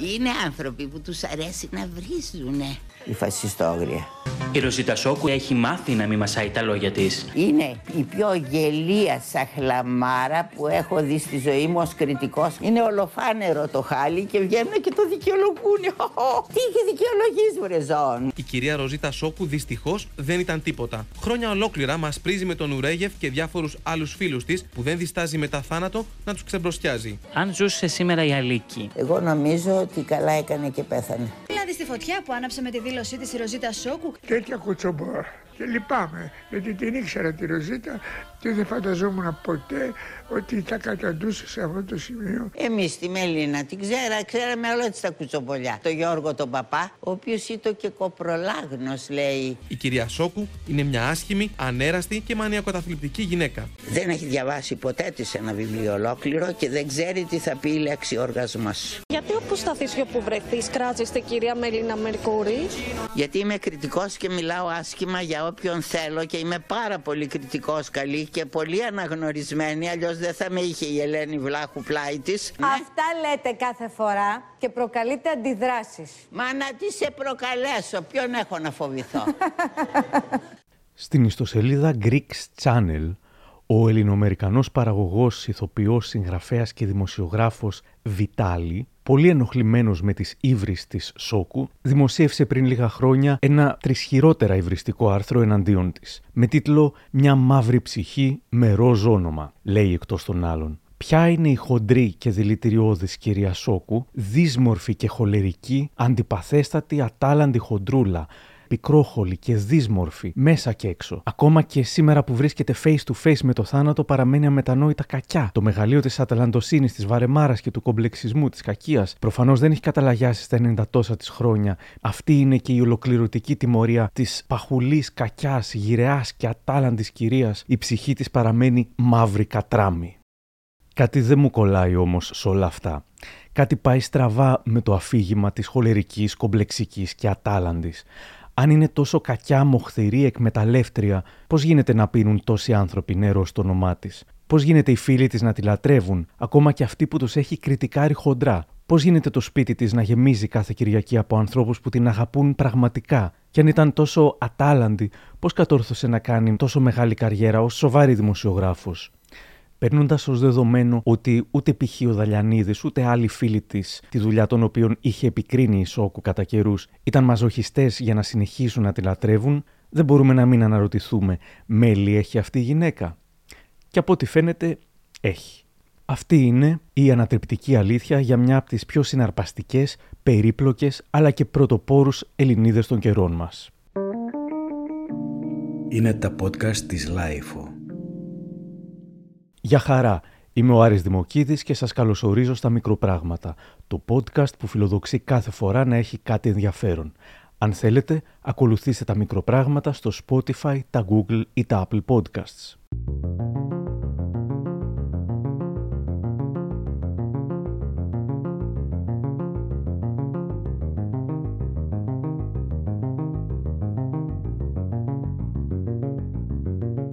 Είναι άνθρωποι που τους αρέσει να βρίζουνε. Η φασιστόγρια. Η Ροζίτα Σόκου έχει μάθει να μην μασάει τα λόγια της. Είναι η πιο γελία σαχλαμάρα που έχω δει στη ζωή μου ως κριτικός. Είναι ολοφάνερο το χάλι και βγαίνουν και το δικαιολογούν. Τι έχει δικαιολογήσει βρε ζών. Η κυρία Ροζίτα Σόκου δυστυχώς δεν ήταν τίποτα. Χρόνια ολόκληρα μας πρίζει με τον Ουρέγεφ και διάφορους άλλους φίλους της που δεν διστάζει μετά θάνατο να τους ξεμπροστιάζει. Αν ζούσε σήμερα η Αλίκη. Εγώ νομίζω ότι καλά έκανε και πέθανε. Δηλαδή στη φωτιά που άναψε με τη δήλωσή της η Ροζίτα Σόκου. Τέτοια κουτσομπόρα. Και λυπάμαι, γιατί την ήξερα τη Ροζίτα και δεν φανταζόμουν ποτέ ότι θα καταντούσε σε αυτό το σημείο. Εμείς τη Μελίνα την ξέρα, ξέραμε όλα τα κουτσομπολιά. Το Γιώργο τον παπά, ο οποίος ήταν και κοπρολάγνος λέει. Η κυρία Σόκου είναι μια άσχημη, ανέραστη και μανιακοταθλιπτική γυναίκα. Δεν έχει διαβάσει ποτέ της ένα βιβλίο ολόκληρο και δεν ξέρει τι θα πει η λέξη οργασμός. Γιατί όπου σταθείς και όπου βρεθείς κράζεστε κυρία Μελίνα Μερκούρη; Γιατί είμαι κριτικός και μιλάω άσχημα για όποιον θέλω και είμαι πάρα πολύ κριτικός καλή και πολύ αναγνωρισμένη, αλλιώς δεν θα με είχε η Ελένη Βλάχου πλάι της. Αυτά λέτε κάθε φορά και προκαλείτε αντιδράσεις. Μα να τι σε προκαλέσω, ποιον έχω να φοβηθώ; Στην ιστοσελίδα Greeks Channel, ο ελληνοαμερικανός παραγωγός, ηθοποιός, συγγραφέας και δημοσιογράφος Βιτάλη, πολύ ενοχλημένος με τις ύβρις της Σόκου, δημοσίευσε πριν λίγα χρόνια ένα τρισχυρότερα υβριστικό άρθρο εναντίον της, με τίτλο «Μια μαύρη ψυχή με ροζ όνομα», λέει εκτός των άλλων. Ποια είναι η χοντρή και δηλητηριώδης κυρία Σόκου, δύσμορφη και χολερική, αντιπαθέστατη, ατάλαντη χοντρούλα, πικρόχολη και δύσμορφη, μέσα και έξω. Ακόμα και σήμερα που βρίσκεται face to face με το θάνατο, παραμένει αμετανόητα κακιά. Το μεγαλείο της αταλαντοσύνη, της βαρεμάρας και του κομπλεξισμού, της κακίας, προφανώς δεν έχει καταλαγιάσει στα 90 τόσα της χρόνια. Αυτή είναι και η ολοκληρωτική τιμωρία της παχουλής, κακιάς, γυραιά και ατάλαντης κυρίας. Η ψυχή της παραμένει μαύρη κατράμι. Κάτι δεν μου κολλάει όμως σε όλα αυτά. Κάτι πάει στραβά με το αφήγημα της χολερικής, κομπλεξικής και ατάλαντης. Αν είναι τόσο κακιά, μοχθηρή, εκμεταλλεύτρια, πώς γίνεται να πίνουν τόσοι άνθρωποι νερό στο όνομά της; Πώς γίνεται οι φίλοι της να τη λατρεύουν, ακόμα και αυτοί που τους έχει κριτικάρει χοντρά; Πώς γίνεται το σπίτι της να γεμίζει κάθε Κυριακή από ανθρώπους που την αγαπούν πραγματικά; Και αν ήταν τόσο ατάλαντη, πώς κατόρθωσε να κάνει τόσο μεγάλη καριέρα ως σοβαρή δημοσιογράφος; Παίρνοντα ως δεδομένο ότι ούτε π.χ. ο Δαλιανίδης ούτε άλλοι φίλοι της, τη δουλειά των οποίων είχε επικρίνει η Σόκου κατά καιρούς, ήταν μαζοχιστές για να συνεχίσουν να τη λατρεύουν, δεν μπορούμε να μην αναρωτηθούμε, μέλη έχει αυτή η γυναίκα; Και από ό,τι φαίνεται, έχει. Αυτή είναι η ανατρεπτική αλήθεια για μια από τις πιο συναρπαστικές, περίπλοκες αλλά και πρωτοπόρους Ελληνίδες των καιρών μας. Είναι τα podcast της LiFO. Γεια χαρά! Είμαι ο Άρης Δημοκίδης και σας καλωσορίζω στα Μικροπράγματα, το podcast που φιλοδοξεί κάθε φορά να έχει κάτι ενδιαφέρον. Αν θέλετε, ακολουθήστε τα Μικροπράγματα στο Spotify, τα Google ή τα Apple Podcasts.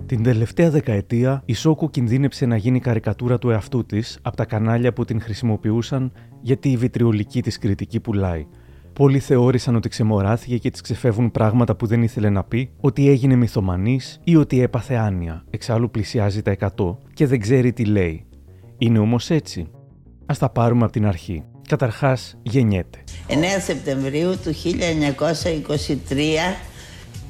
Την τελευταία δεκαετία, η Σόκου κινδύνεψε να γίνει καρικατούρα του εαυτού της από τα κανάλια που την χρησιμοποιούσαν γιατί η βιτριολική της κριτική πουλάει. Πολλοί θεώρησαν ότι ξεμοράθηκε και της ξεφεύγουν πράγματα που δεν ήθελε να πει, ότι έγινε μυθομανής ή ότι έπαθε άνοια, εξάλλου πλησιάζει τα 100 και δεν ξέρει τι λέει. Είναι όμως έτσι. Α τα πάρουμε από την αρχή. Καταρχάς, γεννιέται. 9 Σεπτεμβρίου του 1923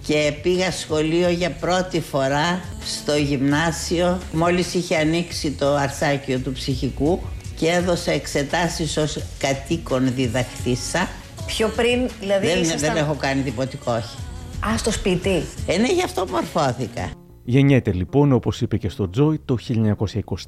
και πήγα σχολείο για πρώτη φορά στο γυμνάσιο μόλις είχε ανοίξει το αρσάκιο του ψυχικού και έδωσα εξετάσεις ως κατοίκον διδακτήσα. Πιο πριν, δηλαδή Δεν, ήσασταν... δεν έχω κάνει τίποτικο, όχι. Α, στο σπίτι. Ε, ναι, γι' αυτό μορφώθηκα. Γεννιέται λοιπόν, όπως είπε και στο Τζόι, το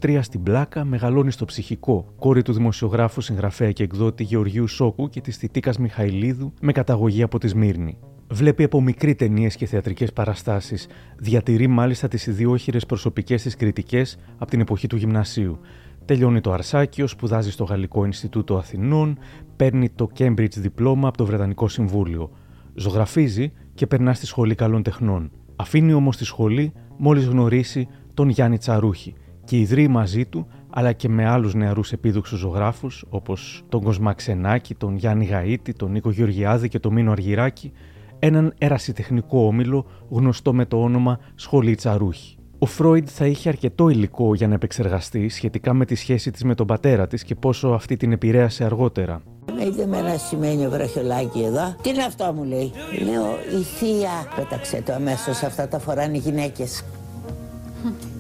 1923 στην Πλάκα, μεγαλώνει στο ψυχικό, κόρη του δημοσιογράφου, συγγραφέα και εκδότη Γεωργίου Σόκου και της Θητήκα Μιχαηλίδου, με καταγωγή από τη Σμύρνη. Βλέπει από μικρή ταινίες και θεατρικές παραστάσεις. Διατηρεί μάλιστα τις ιδιόχειρες προσωπικές της κριτικές από την εποχή του γυμνασίου. Τελειώνει το Αρσάκιο, σπουδάζει στο Γαλλικό Ινστιτούτο Αθηνών, παίρνει το Cambridge διπλώμα από το Βρετανικό Συμβούλιο. Ζωγραφίζει και περνά στη Σχολή Καλών Τεχνών. Αφήνει όμως τη σχολή μόλις γνωρίσει τον Γιάννη Τσαρούχη και ιδρύει μαζί του αλλά και με άλλους νεαρούς επίδοξους ζωγράφους όπως τον Κοσμά Ξενάκη, τον Γιάννη Γαΐτη, τον Νίκο Γεωργιάδη και τον Μίνο Αργυράκη, έναν ερασιτεχνικό όμιλο γνωστό με το όνομα Σχολή Τσαρούχη. Ο Φρόιντ θα είχε αρκετό υλικό για να επεξεργαστεί σχετικά με τη σχέση της με τον πατέρα της και πόσο αυτή την επηρέασε αργότερα. Είτε με ένα σημαίνιο βραχιολάκι εδώ. Τι είναι αυτό μου λέει. Λέω η θεία. Πέταξε το αμέσως. Αυτά τα φοράνε οι γυναίκες.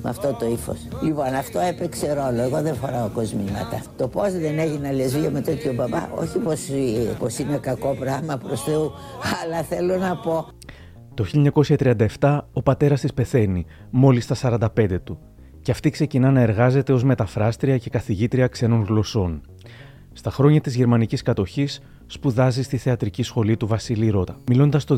Με αυτό το ύφος. Λοιπόν, αυτό έπαιξε ρόλο. Εγώ δεν φοράω κοσμήματα. Το πώς δεν έγινα λεσβία με τέτοιο μπαμπά, όχι πως είναι κακό πράγμα προς Θεού, αλλά θέλω να πω. Το 1937 ο πατέρας της πεθαίνει, μόλις στα 45 του, και αυτή ξεκινά να εργάζεται ως μεταφράστρια και καθηγήτρια ξένων γλωσσών. Στα χρόνια της γερμανικής κατοχής σπουδάζει στη θεατρική σχολή του Βασίλη Ρώτα. Μιλώντας το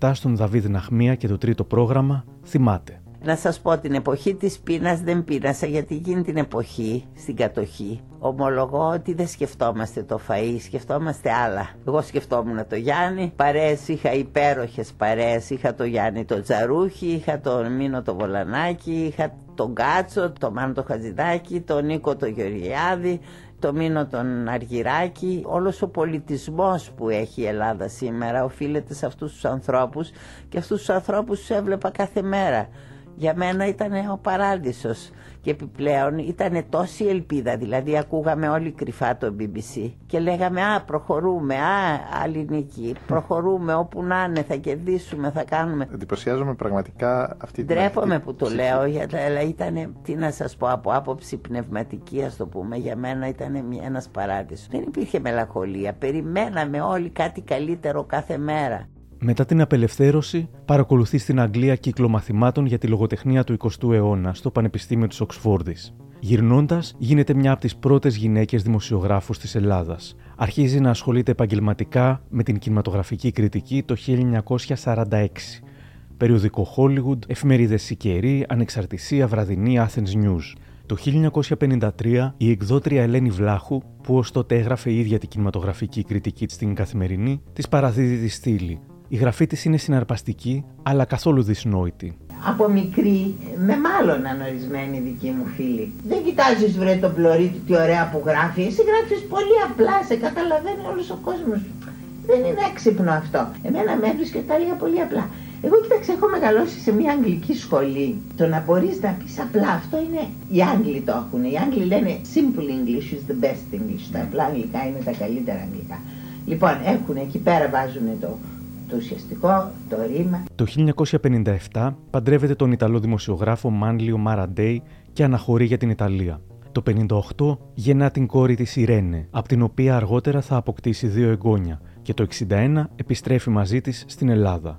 2017 στον Δαβίδ Ναχμία και το τρίτο πρόγραμμα, θυμάται. Να σας πω την εποχή της πείνας δεν πείνασα γιατί εκείνη την εποχή στην κατοχή ομολογώ ότι δεν σκεφτόμαστε το φαΐ, σκεφτόμαστε άλλα. Εγώ σκεφτόμουν το Γιάννη, παρέες είχα υπέροχες παρέες, είχα το Γιάννη το Τζαρούχη, είχα τον Μίνο το Βολανάκι, είχα τον Κάτσο, τον Μάνο το Χατζηδάκη, τον Νίκο το Γεωργιάδη, το Μίνο τον Αργυράκη. Όλος ο πολιτισμός που έχει η Ελλάδα σήμερα οφείλεται σε αυτούς τους ανθρώπους και αυτούς τους ανθρώπους τους έβλεπα κάθε μέρα για μένα ήταν ο παράδεισος. Και επιπλέον ήταν τόση ελπίδα. Δηλαδή ακούγαμε όλοι κρυφά το BBC και λέγαμε α προχωρούμε, α ελληνική προχωρούμε. Όπου να είναι θα κερδίσουμε, θα κάνουμε Εντυπωσιάζομαι πραγματικά αυτή την Ντρέπομαι που το λέω αλλά ήταν τι να σας πω από άποψη πνευματική ας το πούμε για μένα ήταν ένας παράδεισος. Δεν υπήρχε μελαγχολία. Περιμέναμε όλοι κάτι καλύτερο κάθε μέρα μετά την απελευθέρωση, παρακολουθεί στην Αγγλία κύκλο μαθημάτων για τη λογοτεχνία του 20ου αιώνα στο Πανεπιστήμιο της Οξφόρδης. Γυρνώντας, γίνεται μια από τις πρώτες γυναίκες δημοσιογράφους της Ελλάδας. Αρχίζει να ασχολείται επαγγελματικά με την κινηματογραφική κριτική το 1946. Περιοδικό Hollywood, εφημερίδες Σικερή, Ανεξαρτησία, Βραδινή, Athens News. Το 1953 η εκδότρια Ελένη Βλάχου, που ως τότε έγραφε η ίδια την κινηματογραφική κριτική στην καθημερινή, της παραδίδει τη στήλη, η γραφή της είναι συναρπαστική, αλλά καθόλου δυσνόητη. Από μικρή, με μάλλον ανορισμένη δική μου φίλη. Δεν κοιτάζεις βρε το πλωρί τι ωραία που γράφει. Εσύ γράφεις πολύ απλά, σε καταλαβαίνει όλος ο κόσμος. Δεν είναι έξυπνο αυτό. Εμένα με έβρισκε τα έλεγα πολύ απλά. Εγώ κοίταξε, έχω μεγαλώσει σε μια αγγλική σχολή. Το να μπορείς να πεις απλά αυτό είναι. Οι Άγγλοι το έχουν. Οι Άγγλοι λένε simple English is the best English. Τα απλά αγγλικά είναι τα καλύτερα αγγλικά. Λοιπόν, έχουν εκεί πέρα βάζουν το το ουσιαστικό, το ρήμα. Το 1957 παντρεύεται τον Ιταλό δημοσιογράφο Μάνλιο Μαραντέι και αναχωρεί για την Ιταλία. Το 1958 γεννά την κόρη της Ιρένε, από την οποία αργότερα θα αποκτήσει δύο εγγόνια και το 1961 επιστρέφει μαζί της στην Ελλάδα.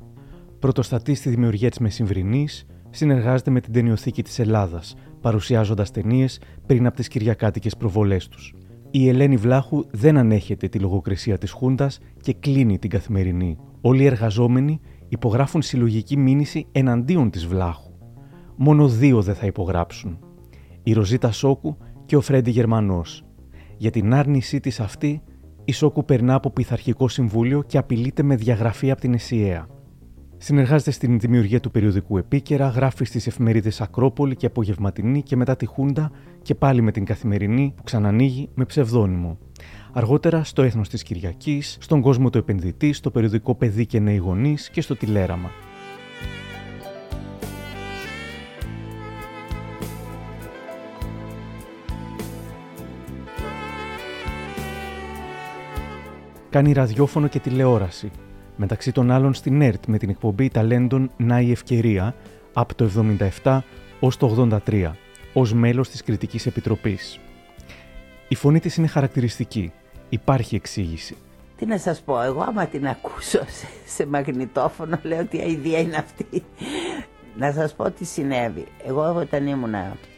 Πρωτοστατεί στη δημιουργία της Μεσημβρινής, συνεργάζεται με την ταινιοθήκη της Ελλάδας, παρουσιάζοντας ταινίες πριν από τις κυριακάτικες προβολές τους. Η Ελένη Βλάχου δεν ανέχεται τη λογοκρισία της Χούντας και κλείνει την καθημερινή, Όλοι οι εργαζόμενοι υπογράφουν συλλογική μήνυση εναντίον της Βλάχου. Μόνο δύο δεν θα υπογράψουν. Η Ροζίτα Σόκου και ο Φρέντι Γερμανός. Για την άρνησή της αυτή, η Σόκου περνά από πειθαρχικό συμβούλιο και απειλείται με διαγραφή από την ΕΣΥΑ. Συνεργάζεται στην δημιουργία του περιοδικού Επίκαιρα, γράφει στις εφημερίδες Ακρόπολη και Απογευματινή και μετά τη Χούντα και πάλι με την Καθημερινή που ξανανοίγει με ψευδόνυμο. Αργότερα στο Έθνος της Κυριακής, στον κόσμο του επενδυτή, στο περιοδικό Παιδί και Νέοι Γονείς και στο τηλέραμα. Κάνει ραδιόφωνο και τηλεόραση, μεταξύ των άλλων στην ΕΡΤ με την εκπομπή ταλέντων «Να η ευκαιρία» από το 77 ως το 83, ως μέλος της Κριτικής Επιτροπής. Η φωνή της είναι χαρακτηριστική. Υπάρχει εξήγηση. Τι να σας πω, εγώ άμα την ακούσω σε, σε μαγνητόφωνο λέω ότι η ιδέα είναι αυτή. να σας πω τι συνέβη. Εγώ όταν ήμουν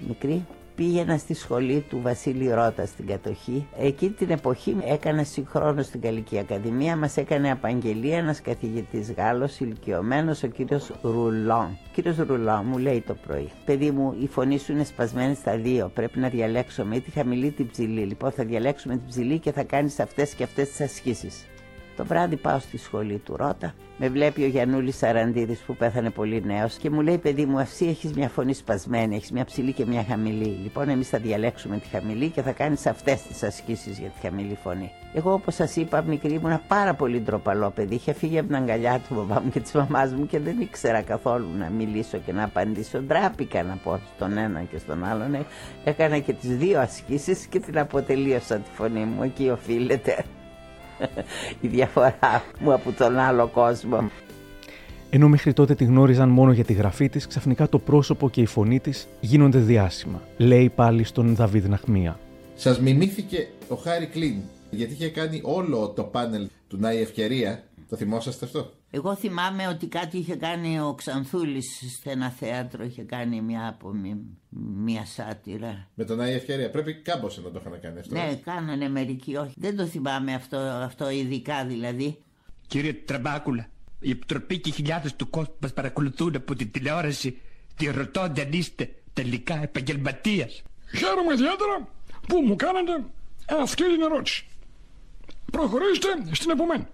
μικρή πήγαινα στη σχολή του Βασίλη Ρώτα στην κατοχή. Εκείνη την εποχή έκανα συγχρόνως στην Γαλλική Ακαδημία. Μας έκανε απαγγελία ένας καθηγητής Γάλλος, ηλικιωμένος, ο κύριος Ρουλόν. Ο κύριος Ρουλόν μου λέει το πρωί: Παιδί μου, η φωνή σου είναι σπασμένη στα δύο. Πρέπει να διαλέξουμε ή τη χαμηλή την ψηλή. Λοιπόν, θα διαλέξουμε την ψηλή και θα κάνεις αυτές και αυτές τις ασκήσεις. Το βράδυ πάω στη σχολή του Ρώτα. Με βλέπει ο Γιαννούλη Σαραντίδης που πέθανε πολύ νέος και μου λέει: Παιδί μου, εσύ έχεις μια φωνή σπασμένη, έχεις μια ψηλή και μια χαμηλή. Λοιπόν, εμείς θα διαλέξουμε τη χαμηλή και θα κάνεις αυτές τις ασκήσεις για τη χαμηλή φωνή. Εγώ, όπως σας είπα, μικρή ήμουνα πάρα πολύ ντροπαλό παιδί. Είχε φύγει από την αγκαλιά του μπαμπά μου και της μαμάς μου και δεν ήξερα καθόλου να μιλήσω και να απαντήσω. Ντράπηκα να πω στον ένα και στον άλλον. Ε, έκανα και τις δύο ασκήσεις και την αποτελείωσα τη φωνή μου. Εκεί οφείλεται η διαφορά μου από τον άλλο κόσμο. Ενώ μέχρι τότε τη γνώριζαν μόνο για τη γραφή της, ξαφνικά το πρόσωπο και η φωνή της γίνονται διάσημα. Λέει πάλι στον Δαβίδ Ναχμία. Σας μιμήθηκε ο Χάρη Κλίν, γιατί είχε κάνει όλο το πάνελ του Να η Ευκαιρία. Το θυμόσαστε αυτό; Εγώ θυμάμαι ότι κάτι είχε κάνει ο Ξανθούλης σε ένα θέατρο, είχε κάνει μια, από μια, σάτυρα. Με τον Άι Ευκαιρία. Πρέπει κάμποσε να το είχαν κάνει αυτό. Ναι, κάνανε μερικοί, όχι. Δεν το θυμάμαι αυτό, αυτό ειδικά δηλαδή. Κύριε Τραμπάκουλα, η Επιτροπή και οι χιλιάδες του κόσμου μας παρακολουθούν από την τηλεόραση τη ρωτώνται αν είστε τελικά επαγγελματίας. Χαίρομαι ιδιαίτερα που μου κάνετε αυτή την ερώτηση. Προχωρήστε στην επομένη.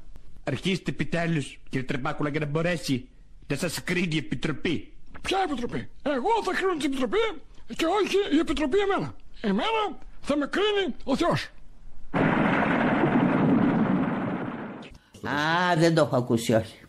Αρχίστε επιτέλους, κύριε Τρεμπάκουλα, για να μπορέσει να σας κρίνει η Επιτροπή. Ποια Επιτροπή; Εγώ θα κρίνω την Επιτροπή και όχι η Επιτροπή εμένα. Εμένα θα με κρίνει ο Θεός. Α, δεν το έχω ακούσει, όχι.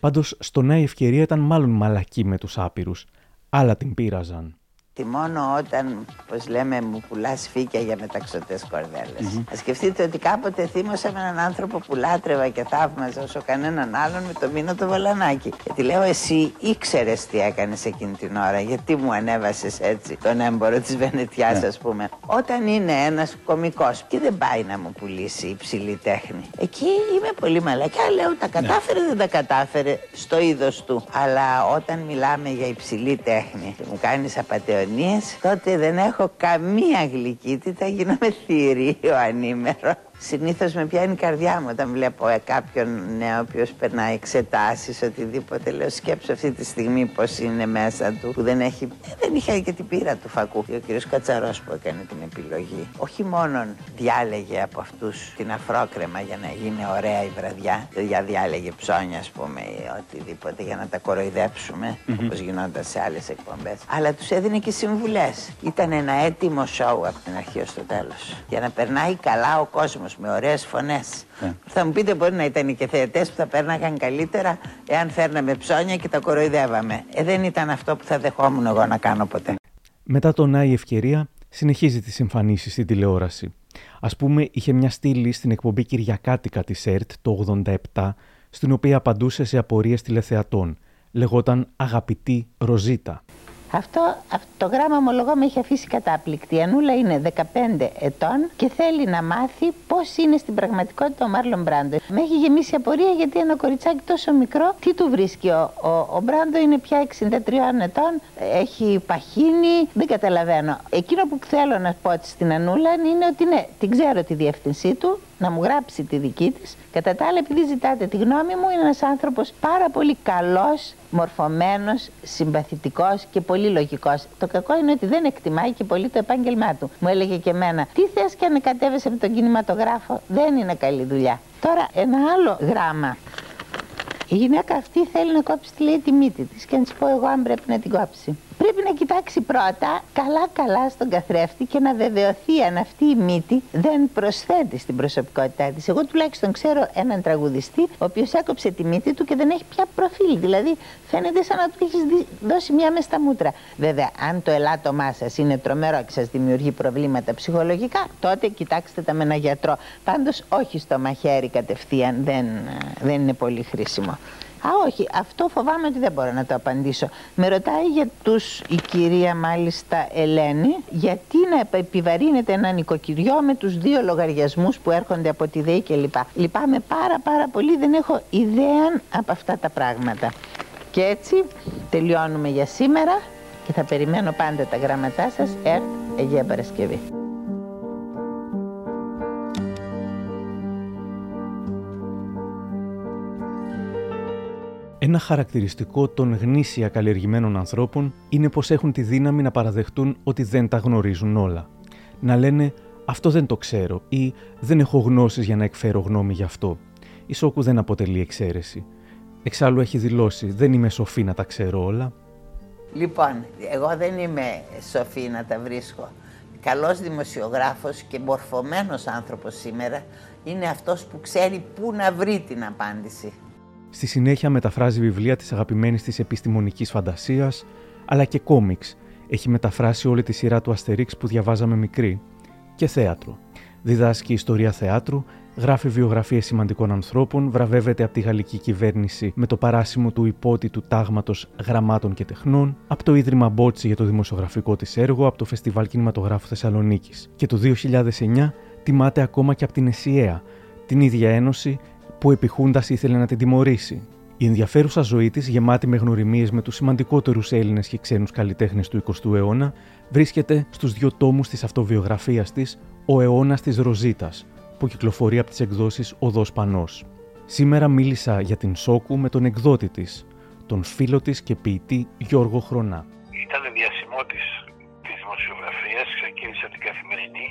Πάντως, στο νέο ευκαιρία ήταν μάλλον μαλακή με τους άπειρους. Άλλα την πείραζαν μόνο όταν, πώς λέμε, μου πουλάς φύκια για μεταξωτές κορδέλες. Mm-hmm. σκεφτείτε ότι κάποτε θύμωσα με έναν άνθρωπο που λάτρευα και θαύμαζα όσο κανέναν άλλον με το μήνο το βολανάκι. Γιατί λέω, εσύ ήξερες τι έκανες εκείνη την ώρα, γιατί μου ανέβασες έτσι τον έμπορο της Βενετιάς, ας yeah. πούμε. Όταν είναι ένας κωμικός και δεν πάει να μου πουλήσει υψηλή τέχνη. Εκεί είμαι πολύ μαλακιά, λέω, τα κατάφερε, δεν τα κατάφερε στο είδος του. Αλλά όταν μιλάμε για υψηλή τέχνη και μου κάνεις απαταιωνία τότε δεν έχω καμία γλυκύτητα, γίνομαι θηρίο ανήμερο. Συνήθως με πιάνει η καρδιά μου όταν βλέπω ε, κάποιον νέο ο οποίος περνάει εξετάσεις, οτιδήποτε. Λέω σκέψω αυτή τη στιγμή πώς είναι μέσα του, που δεν έχει. Ε, δεν είχε και την πείρα του φακού. Και ο κ. Κατσαρός που έκανε την επιλογή. Όχι μόνο διάλεγε από αυτούς την αφρόκρεμα για να γίνει ωραία η βραδιά, για διάλεγε ψώνια, ας πούμε, ή οτιδήποτε για να τα κοροϊδέψουμε, mm-hmm. όπως γινόταν σε άλλες εκπομπές. Αλλά τους έδινε και συμβουλές. Ήταν ένα έτοιμο σοου από την αρχή ως το τέλος. Για να περνάει καλά ο κόσμος με ωραίες φωνές. Ναι. Θα μου πείτε, μπορεί να ήταν και θεατές που θα πέρναγαν καλύτερα εάν φέρναμε ψώνια και τα κοροϊδεύαμε. Ε, δεν ήταν αυτό που θα δεχόμουν εγώ να κάνω ποτέ. Μετά τον Άι Ευκαιρία, συνεχίζει τις εμφανίσεις στην τηλεόραση. Α πούμε, είχε μια στήλη στην εκπομπή Κυριακάτικα της ΕΡΤ το 87, στην οποία απαντούσε σε απορίες τηλεθεατών. Λεγόταν Αγαπητή Ροζίτα. Αυτό, αυτό το γράμμα ομολογώ με έχει αφήσει κατάπληκτη. Η Ανούλα είναι 15 ετών και θέλει να μάθει πώς είναι στην πραγματικότητα ο Μάρλον Μπράντο. Με έχει γεμίσει απορία γιατί ένα κοριτσάκι τόσο μικρό, τι του βρίσκει; Ο, ο, ο Μπράντο είναι πια 63 ετών, έχει παχύνει, δεν καταλαβαίνω. Εκείνο που θέλω να πω στην Ανούλα είναι ότι ναι, την ξέρω τη διεύθυνσή του, να μου γράψει τη δική της. Κατά τα άλλα, επειδή ζητάτε τη γνώμη μου, είναι ένας άνθρωπος πάρα πολύ καλός, μορφωμένος, συμπαθητικός και πολύ λογικός. Το κακό είναι ότι δεν εκτιμάει και πολύ το επάγγελμά του. Μου έλεγε και εμένα, τι θες και αν κατέβεσαι από τον κινηματογράφο, δεν είναι καλή δουλειά. Τώρα ένα άλλο γράμμα η γυναίκα αυτή θέλει να κόψει τη λέει τη μύτη της και να της πω εγώ αν πρέπει να την κόψει. Πρέπει να κοιτάξει πρώτα καλά-καλά στον καθρέφτη και να βεβαιωθεί αν αυτή η μύτη δεν προσθέτει στην προσωπικότητά της. Εγώ τουλάχιστον ξέρω έναν τραγουδιστή, ο οποίος έκοψε τη μύτη του και δεν έχει πια προφίλ. Δηλαδή φαίνεται σαν να του έχεις δώσει μια μες στα μούτρα. Βέβαια, αν το ελάττωμά σας είναι τρομερό και σας δημιουργεί προβλήματα ψυχολογικά, τότε κοιτάξτε τα με ένα γιατρό. Πάντως, όχι στο μαχαίρι κατευθείαν, δεν, δεν είναι πολύ χρήσιμο. Α, όχι, αυτό φοβάμαι ότι δεν μπορώ να το απαντήσω. Με ρωτάει για τους η κυρία μάλιστα Ελένη, γιατί να επιβαρύνεται ένα νοικοκυριό με τους δύο λογαριασμούς που έρχονται από τη ΔΕΗ κλπ. Λυπάμαι πάρα πάρα πολύ, δεν έχω ιδέα από αυτά τα πράγματα. Και έτσι τελειώνουμε για σήμερα και θα περιμένω πάντα τα γράμματά σας. Ερτ, Αγία Παρασκευή. Ένα χαρακτηριστικό των γνήσια καλλιεργημένων ανθρώπων είναι πως έχουν τη δύναμη να παραδεχτούν ότι δεν τα γνωρίζουν όλα. Να λένε «αυτό δεν το ξέρω» ή «δεν έχω γνώσεις για να εκφέρω γνώμη γι' αυτό». η Σόκου δεν αποτελεί εξαίρεση. Εξάλλου έχει δηλώσει «Δεν είμαι σοφή να τα ξέρω όλα». Λοιπόν, εγώ δεν είμαι σοφή να τα βρίσκω. Καλός δημοσιογράφος και μορφωμένος άνθρωπος σήμερα είναι αυτός που ξέρει πού να βρει την απάντηση. Στη συνέχεια μεταφράζει βιβλία της αγαπημένης της επιστημονικής φαντασίας, αλλά και κόμιξ. Έχει μεταφράσει όλη τη σειρά του Αστερίξ που διαβάζαμε μικρή και θέατρο. Διδάσκει ιστορία θεάτρου, γράφει βιογραφίες σημαντικών ανθρώπων, βραβεύεται από τη γαλλική κυβέρνηση με το παράσημο του υπότιτου τάγματος Γραμμάτων και Τεχνών, από το Ίδρυμα Μπότσι για το δημοσιογραφικό της έργο, από το Φεστιβάλ Κινηματογράφου Θεσσαλονίκης. Και το 2009 τιμάται ακόμα και από την ΕΣΥΑ, την ίδια ένωση που επιχούντα ήθελε να την τιμωρήσει. Η ενδιαφέρουσα ζωή της, γεμάτη με γνωριμίες με τους σημαντικότερους Έλληνες και ξένους καλλιτέχνες του 20ου αιώνα, βρίσκεται στους δύο τόμους της αυτοβιογραφίας της, Ο αιώνας της Ροζίτας, που κυκλοφορεί από τις εκδόσεις Οδό Πανός. Σήμερα μίλησα για την Σόκου με τον εκδότη της, τον φίλο της και ποιητή Γιώργο Χρονά. Ήταν διασημό της δημοσιογραφίας, ξεκίνησε από την καθημερινή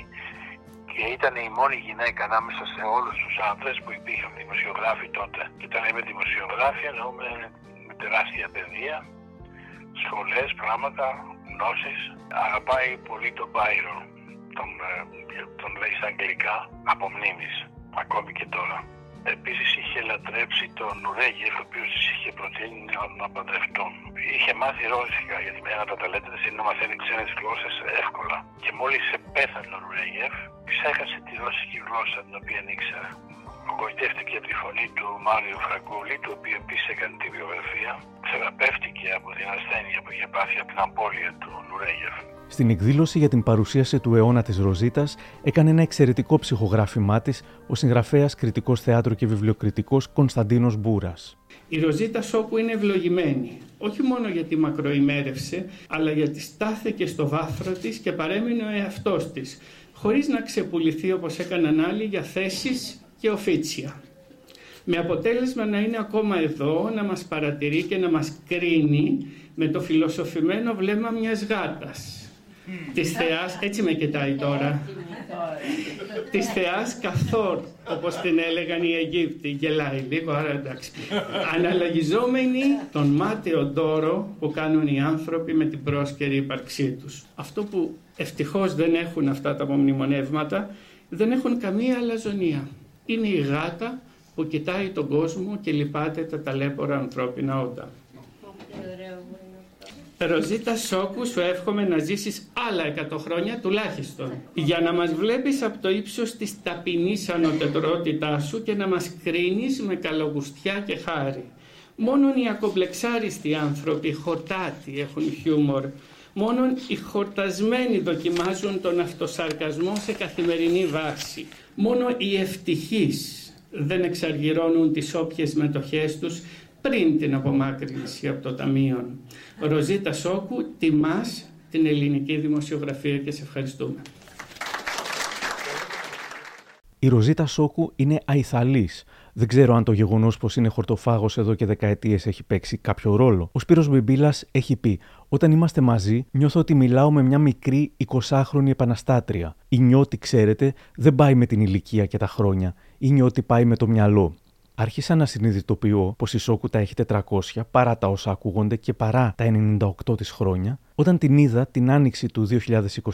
και ήταν η μόνη γυναίκα ανάμεσα σε όλους τους άντρε που υπήρχαν δημοσιογράφοι τότε. Και όταν λέμε δημοσιογράφοι εννοούμε με τεράστια παιδεία, σχολές, πράγματα, γνώσεις. Αγαπάει πολύ τον Byron τον, ε, τον λέει στα αγγλικά από μνήμης, ακόμη και τώρα. Επίσης είχε λατρέψει τον Νουρέγεφ, ο οποίος είχε προτείνει να παντρευτούν. Είχε μάθει ρώσικα, γιατί με ένα τα ταλέντες είναι να μαθαίνει ξένες γλώσσες εύκολα. Και μόλις πέθανε ο Νουρέγεφ, ξέχασε τη ρώσικη γλώσσα την οποία ήξερε. Απογοητεύτηκε από τη φωνή του Μάριο Φραγκούλη, του οποίου επίσης έκανε τη βιογραφία. Θεραπεύτηκε από την ασθένεια που είχε πάθει από την απώλεια του Νουρέγεφ. Στην εκδήλωση για την παρουσίαση του αιώνα της Ροζίτας έκανε ένα εξαιρετικό ψυχογράφημά της ο συγγραφέας, κριτικός θεάτρου και βιβλιοκριτικός Κωνσταντίνος Μπούρας. Η Ροζίτα Σόκου είναι ευλογημένη, όχι μόνο γιατί μακροημέρευσε, αλλά γιατί στάθηκε στο βάθρο της και παρέμεινε ο εαυτός της, χωρίς να ξεπουληθεί όπως έκαναν άλλοι για θέσεις και οφίτσια. Με αποτέλεσμα να είναι ακόμα εδώ, να μας παρατηρεί και να μας κρίνει με το φιλοσοφημένο βλέμμα μιας γάτας της θεάς, έτσι με κοιτάει τώρα, της θεάς καθόρ, όπως την έλεγαν οι Αιγύπτιοι, γελάει λίγο, άρα εντάξει. Αναλογιζόμενοι τον μάταιο δώρο που κάνουν οι άνθρωποι με την πρόσκαιρη ύπαρξή τους. Αυτό που ευτυχώς δεν έχουν αυτά τα απομνημονεύματα, δεν έχουν καμία αλαζονία. Είναι η γάτα που κοιτάει τον κόσμο και λυπάται τα ταλέπορα ανθρώπινα όντα. Ροζίτα Σόκους, σου εύχομαι να ζήσεις άλλα 100 χρόνια τουλάχιστον. Για να μας βλέπεις από το ύψος της ταπεινής ανωτετρότητάς σου και να μας κρίνεις με καλογουστιά και χάρη. Μόνο οι ακομπλεξάριστοι άνθρωποι, χορτάτοι, έχουν χιούμορ. Μόνο οι χορτασμένοι δοκιμάζουν τον αυτοσαρκασμό σε καθημερινή βάση. Μόνο οι ευτυχείς δεν εξαργυρώνουν τις όποιες μετοχές τους πριν την απομάκρυνση από το Ταμείο. Ροζίτα Σόκου, τιμάς την ελληνική δημοσιογραφία και σε ευχαριστούμε. Η Ροζίτα Σόκου είναι αϊθαλής. Δεν ξέρω αν το γεγονός πως είναι χορτοφάγος εδώ και δεκαετίες έχει παίξει κάποιο ρόλο. Ο Σπύρος Μπιμπίλας έχει πει: Όταν είμαστε μαζί, νιώθω ότι μιλάω με μια μικρή 20χρονη επαναστάτρια. Η νιώτη, ξέρετε, δεν πάει με την ηλικία και τα χρόνια. Η νιώτη πάει με το μυαλό. Άρχισα να συνειδητοποιώ πως η Σόκου τα έχει 400 παρά τα όσα ακούγονται και παρά τα 98 της χρόνια, όταν την είδα την άνοιξη του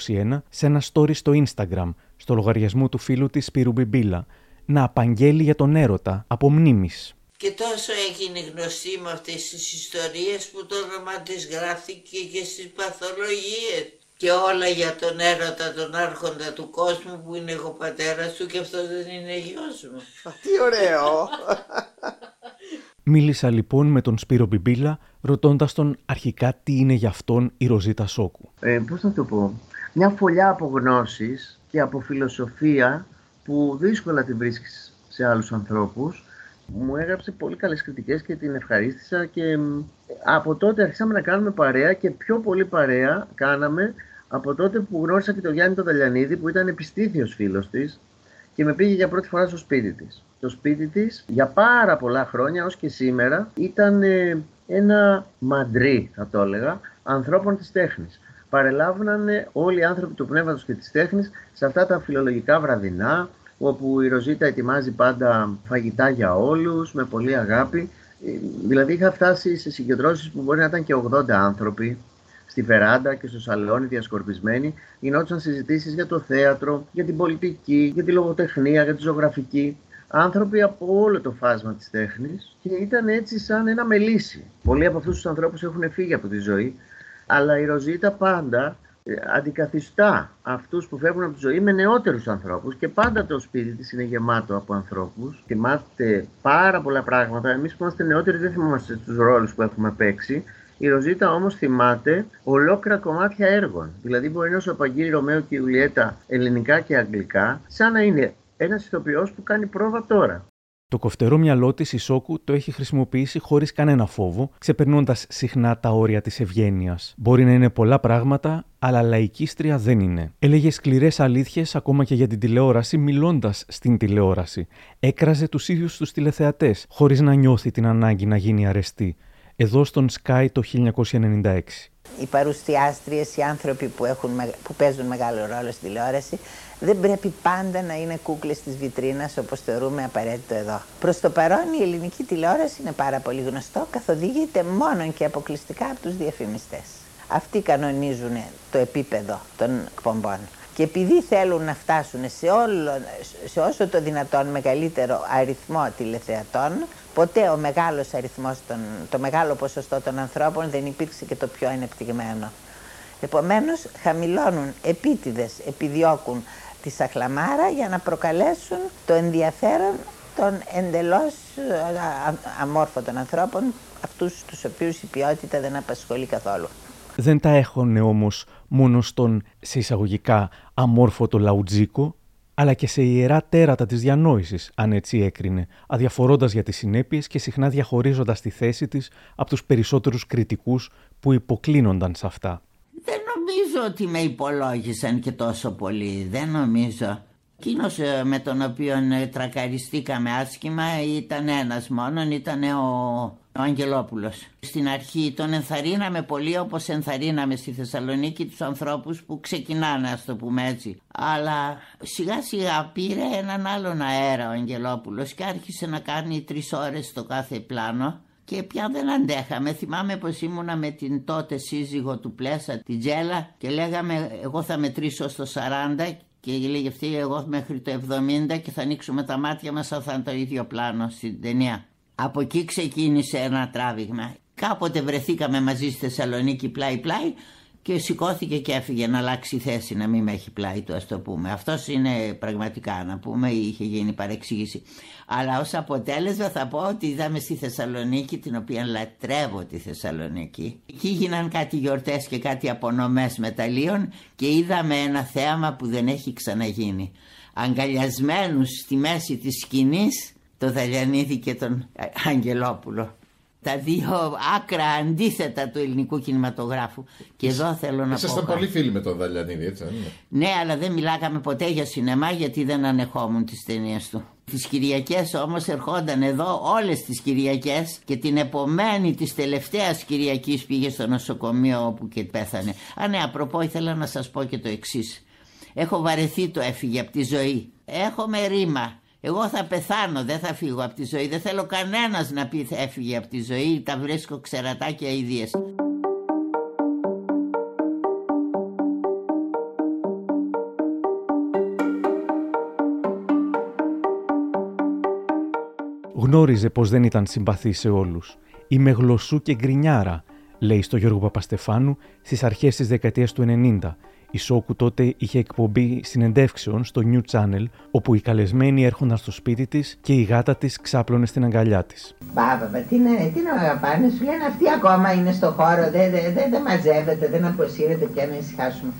2021 σε ένα story στο Instagram, στο λογαριασμό του φίλου της Σπύρου Μπιμπίλα, να απαγγέλει για τον έρωτα από μνήμης. Και τόσο έγινε γνωστή με αυτές τις ιστορίες που το όνομα της γράφτηκε και στις παθολογίες και όλα για τον έρωτα, τον άρχοντα του κόσμου που είναι εγώ πατέρας του και αυτό δεν είναι γιος μου. Τι ωραίο! Μίλησα λοιπόν με τον Σπύρο Μπιμπίλα, ρωτώντας τον αρχικά τι είναι για αυτόν η Ροζίτα Σόκου. Ε, πώς να το πω, μια φωλιά από γνώσεις και από φιλοσοφία που δύσκολα την βρίσκεις σε άλλους ανθρώπους. Μου έγραψε πολύ καλές κριτικές και την ευχαρίστησα και από τότε αρχίσαμε να κάνουμε παρέα και πιο πολύ παρέα κάναμε από τότε που γνώρισα και τον Γιάννη τον Δαλιανίδη που ήταν επιστήθιος φίλος της και με πήγε για πρώτη φορά στο σπίτι της. Το σπίτι της για πάρα πολλά χρόνια ως και σήμερα ήταν ε, ένα μαντρί θα το έλεγα ανθρώπων της τέχνης. Παρελάβνανε όλοι οι άνθρωποι του πνεύματος και της τέχνης σε αυτά τα φιλολογικά βραδινά όπου η Ροζίτα ετοιμάζει πάντα φαγητά για όλους, με πολύ αγάπη. Ε, δηλαδή είχα φτάσει σε συγκεντρώσεις που μπορεί να ήταν και 80 άνθρωποι, στη βεράντα και στο σαλόνι διασκορπισμένοι, γινόντουσαν συζητήσεις για το θέατρο, για την πολιτική, για τη λογοτεχνία, για τη ζωγραφική. Άνθρωποι από όλο το φάσμα της τέχνης και ήταν έτσι σαν ένα μελίσι. Πολλοί από αυτούς τους ανθρώπους έχουν φύγει από τη ζωή, αλλά η Ροζίτα πάντα ε, αντικαθιστά αυτούς που φεύγουν από τη ζωή με νεότερους ανθρώπους και πάντα το σπίτι της είναι γεμάτο από ανθρώπους. Θυμάστε πάρα πολλά πράγματα. Εμείς που είμαστε νεότεροι δεν θυμόμαστε τους ρόλους που έχουμε παίξει. Η Ροζίτα όμως θυμάται ολόκληρα κομμάτια έργων. Δηλαδή μπορεί να σου απαγγείλει Ρωμαίο και Ιουλιέτα ελληνικά και αγγλικά, σαν να είναι ένας ηθοποιός που κάνει πρόβα τώρα. Το κοφτερό μυαλό της η Σόκου το έχει χρησιμοποιήσει χωρίς κανένα φόβο, ξεπερνώντας συχνά τα όρια της ευγένειας. Μπορεί να είναι πολλά πράγματα, αλλά λαϊκίστρια δεν είναι. Έλεγε σκληρές αλήθειες ακόμα και για την τηλεόραση, μιλώντας στην τηλεόραση. Έκραζε τους ίδιους τους τηλεθεατές, χωρίς να νιώθει την ανάγκη να γίνει αρεστή. Εδώ στον Sky το 1996 οι παρουσιάστριες, οι άνθρωποι που, έχουν, που παίζουν μεγάλο ρόλο στη τηλεόραση δεν πρέπει πάντα να είναι κούκλες της βιτρίνας όπως θεωρούμε απαραίτητο εδώ. Προς το παρόν η ελληνική τηλεόραση είναι πάρα πολύ γνωστό, καθοδηγείται μόνο και αποκλειστικά από τους διαφημιστές. Αυτοί κανονίζουν το επίπεδο των εκπομπών. Και επειδή θέλουν να φτάσουν σε, όλο, σε όσο το δυνατόν μεγαλύτερο αριθμό τηλεθεατών, ποτέ ο μεγάλος αριθμός, των, το μεγάλο ποσοστό των ανθρώπων δεν υπήρξε και το πιο ανεπτυγμένο. Επομένως, χαμηλώνουν επίτηδες, επιδιώκουν τη σαχλαμάρα για να προκαλέσουν το ενδιαφέρον των εντελώς ε, αμόρφωτων ανθρώπων, αυτούς τους οποίους η ποιότητα δεν απασχολεί καθόλου. Δεν τα έχουν όμως μόνο στον σε εισαγωγικά αμόρφωτο λαουτζίκο, αλλά και σε ιερά τέρατα της διανόησης, αν έτσι έκρινε, αδιαφορώντας για τις συνέπειες και συχνά διαχωρίζοντας τη θέση της από τους περισσότερους κριτικούς που υποκλίνονταν σε αυτά. Δεν νομίζω ότι με υπολόγισαν και τόσο πολύ, δεν νομίζω. Εκείνος ε, με τον οποίο ε, τρακαριστήκαμε άσχημα ήταν ένας μόνον, ήταν ο ο Αγγελόπουλος. Στην αρχή τον ενθαρρύναμε πολύ όπως ενθαρρύναμε στη Θεσσαλονίκη τους ανθρώπους που ξεκινάνε ας το πούμε έτσι. Αλλά σιγά σιγά πήρε έναν άλλον αέρα ο Αγγελόπουλος και άρχισε να κάνει τρεις ώρες το κάθε πλάνο και πια δεν αντέχαμε. Θυμάμαι πως ήμουνα με την τότε σύζυγο του Πλέσα, την Τζέλα και λέγαμε εγώ θα μετρήσω στο 40 και λέγε αυτή εγώ μέχρι το 70 και θα ανοίξουμε τα μάτια μας θα είναι το ίδιο πλάνο στην ταινία. Από εκεί ξεκίνησε ένα τράβηγμα. Κάποτε βρεθήκαμε μαζί στη Θεσσαλονίκη πλάι-πλάι και σηκώθηκε και έφυγε να αλλάξει θέση, να μην με έχει πλάι του, ας το πούμε. Αυτός είναι πραγματικά να πούμε, είχε γίνει παρεξήγηση. Αλλά ως αποτέλεσμα θα πω ότι είδαμε στη Θεσσαλονίκη, την οποία λατρεύω τη Θεσσαλονίκη. Εκεί γίναν κάτι γιορτές και κάτι απονομές μεταλλίων και είδαμε ένα θέαμα που δεν έχει ξαναγίνει. Αγκαλιασμένους στη μέση της σκηνής το Δαλιανίδη και τον Αγγελόπουλο. Τα δύο άκρα αντίθετα του ελληνικού κινηματογράφου. Και εδώ θέλω να Ήσασταν πολύ φίλοι με τον Δαλιανίδη, έτσι δεν είναι; Ναι, αλλά δεν μιλάγαμε ποτέ για σινεμά γιατί δεν ανεχόμουν τις ταινίες του. Τις Κυριακές όμως ερχόταν εδώ όλες τις Κυριακές και την επομένη της τελευταίας Κυριακής πήγε στο νοσοκομείο όπου και πέθανε. Α ναι, απροπό ήθελα να σας πω και το εξής. Έχω βαρεθεί το έφυγε από τη ζωή. Έχουμε ρήμα. Εγώ θα πεθάνω, δεν θα φύγω από τη ζωή. Δεν θέλω κανένας να πει θα έφυγε από τη ζωή. Τα βρίσκω ξερατά και αηδίες. Γνώριζε πως δεν ήταν συμπαθή σε όλους. Είμαι γλωσσού και γκρινιάρα, λέει στο Γιώργο Παπαστεφάνου στις αρχές της δεκαετίας του 90 η Σόκου τότε είχε εκπομπή συνεντεύξεων στο New Channel, όπου οι καλεσμένοι έρχονταν στο σπίτι της και η γάτα της ξάπλωνε στην αγκαλιά της. Μπαμπα, τι να, τι να πάνε, σου λένε αυτοί ακόμα είναι στο χώρο, δεν δε, δε, δε μαζεύεται, δεν αποσύρεται πια να ησυχάσουμε.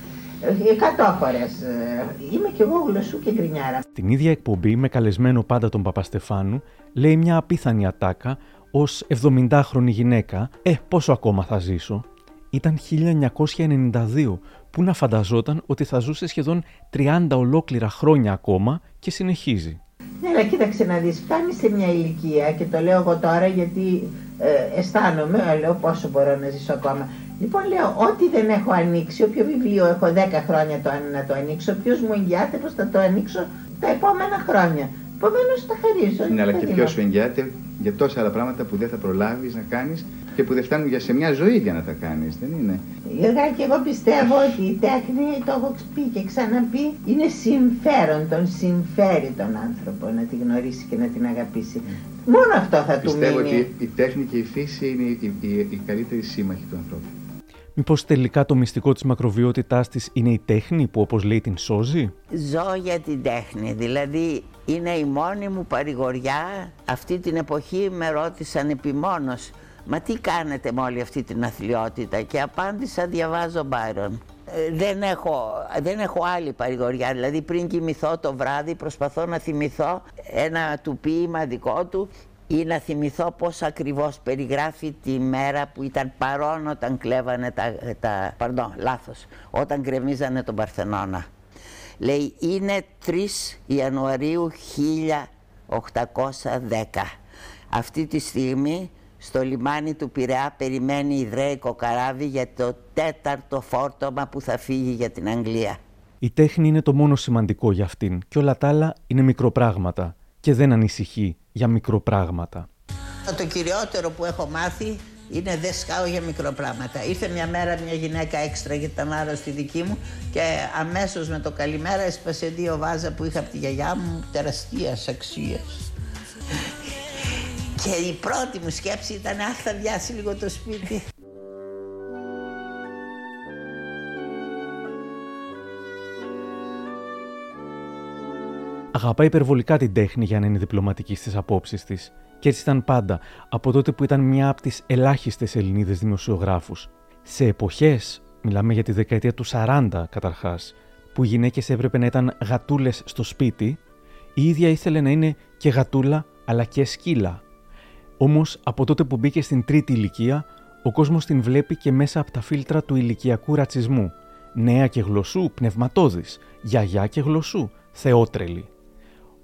Ε, εκατό φορές. Ε, είμαι κι εγώ γλωσσού και γκρινιάρα. Την ίδια εκπομπή με καλεσμένο πάντα τον Παπαστεφάνου λέει μια απίθανη ατάκα ως 70χρονη γυναίκα. Ε, πόσο ακόμα θα ζήσω; Ήταν 1992 που να φανταζόταν ότι θα ζούσε σχεδόν 30 ολόκληρα χρόνια ακόμα και συνεχίζει. Ναι, αλλά κοίταξε να δεις, φτάνεις σε μια ηλικία και το λέω εγώ τώρα γιατί ε, αισθάνομαι, λέω πόσο μπορώ να ζήσω ακόμα. Λοιπόν λέω, ό,τι δεν έχω ανοίξει, όποιο βιβλίο έχω 10 χρόνια το, να το ανοίξω, ποιο μου εγγυάται πως θα το ανοίξω τα επόμενα χρόνια. Επομένως τα χαρίζω. Ναι, αλλά και ποιος σου εγγυάται για τόσα άλλα πράγματα που δεν θα προλάβεις να κάνεις και που δεν φτάνουν για σε μια ζωή για να τα κάνεις, δεν είναι; και εγώ πιστεύω ότι η τέχνη, το έχω πει και ξαναπεί, είναι συμφέρον, τον συμφέρει τον άνθρωπο να τη γνωρίσει και να την αγαπήσει. Μόνο αυτό θα πιστεύω του μείνει. Πιστεύω ότι η τέχνη και η φύση είναι η, η, η καλύτερη σύμμαχη του ανθρώπου. Μήπως τελικά το μυστικό της μακροβιότητάς της είναι η τέχνη που όπως λέει την σώζει; Ζω για την τέχνη, δηλαδή είναι η μόνη μου παρηγοριά. Αυτή την εποχή με ρώτησαν επιμόνως «Μα τι κάνετε με όλη αυτή την αθλειότητα» και απάντησα «Διαβάζω Μπάιρον». Ε, δεν έχω, δεν έχω άλλη παρηγοριά, δηλαδή πριν κοιμηθώ το βράδυ προσπαθώ να θυμηθώ ένα του ποίημα δικό του ή να θυμηθώ πώς ακριβώς περιγράφει τη μέρα που ήταν παρόν όταν κλέβανε τα, τα παρδό, λάθος, όταν γκρεμίζανε τον Παρθενώνα. Λέει είναι 3 Ιανουαρίου 1810. Αυτή τη στιγμή στο λιμάνι του Πειραιά περιμένει Ιδραίικο καράβι για το τέταρτο φόρτωμα που θα φύγει για την Αγγλία. Η τέχνη είναι το μόνο σημαντικό για αυτήν και όλα τα άλλα είναι μικροπράγματα και δεν ανησυχεί για μικροπράγματα. Το κυριότερο που έχω μάθει είναι δεν σκάω για μικροπράγματα. Ήρθε μια μέρα μια γυναίκα έξτρα γιατί ήταν άρρωστη δική μου και αμέσως με το καλημέρα έσπασε δύο βάζα που είχα από τη γιαγιά μου τεραστίας αξίας. Και η πρώτη μου σκέψη ήταν αχ θα διάσει λίγο το σπίτι. Αγαπάει υπερβολικά την τέχνη για να είναι διπλωματική στις απόψεις της. Και έτσι ήταν πάντα, από τότε που ήταν μια από τις ελάχιστες Ελληνίδες δημοσιογράφους. Σε εποχές, μιλάμε για τη δεκαετία του 40 καταρχάς, που οι γυναίκες έπρεπε να ήταν γατούλες στο σπίτι, η ίδια ήθελε να είναι και γατούλα αλλά και σκύλα. Όμως από τότε που μπήκε στην τρίτη ηλικία, ο κόσμος την βλέπει και μέσα από τα φίλτρα του ηλικιακού ρατσισμού. Νέα και γλωσσού, πνευματόδη, γιαγιά και γλωσσού, θεότρελη.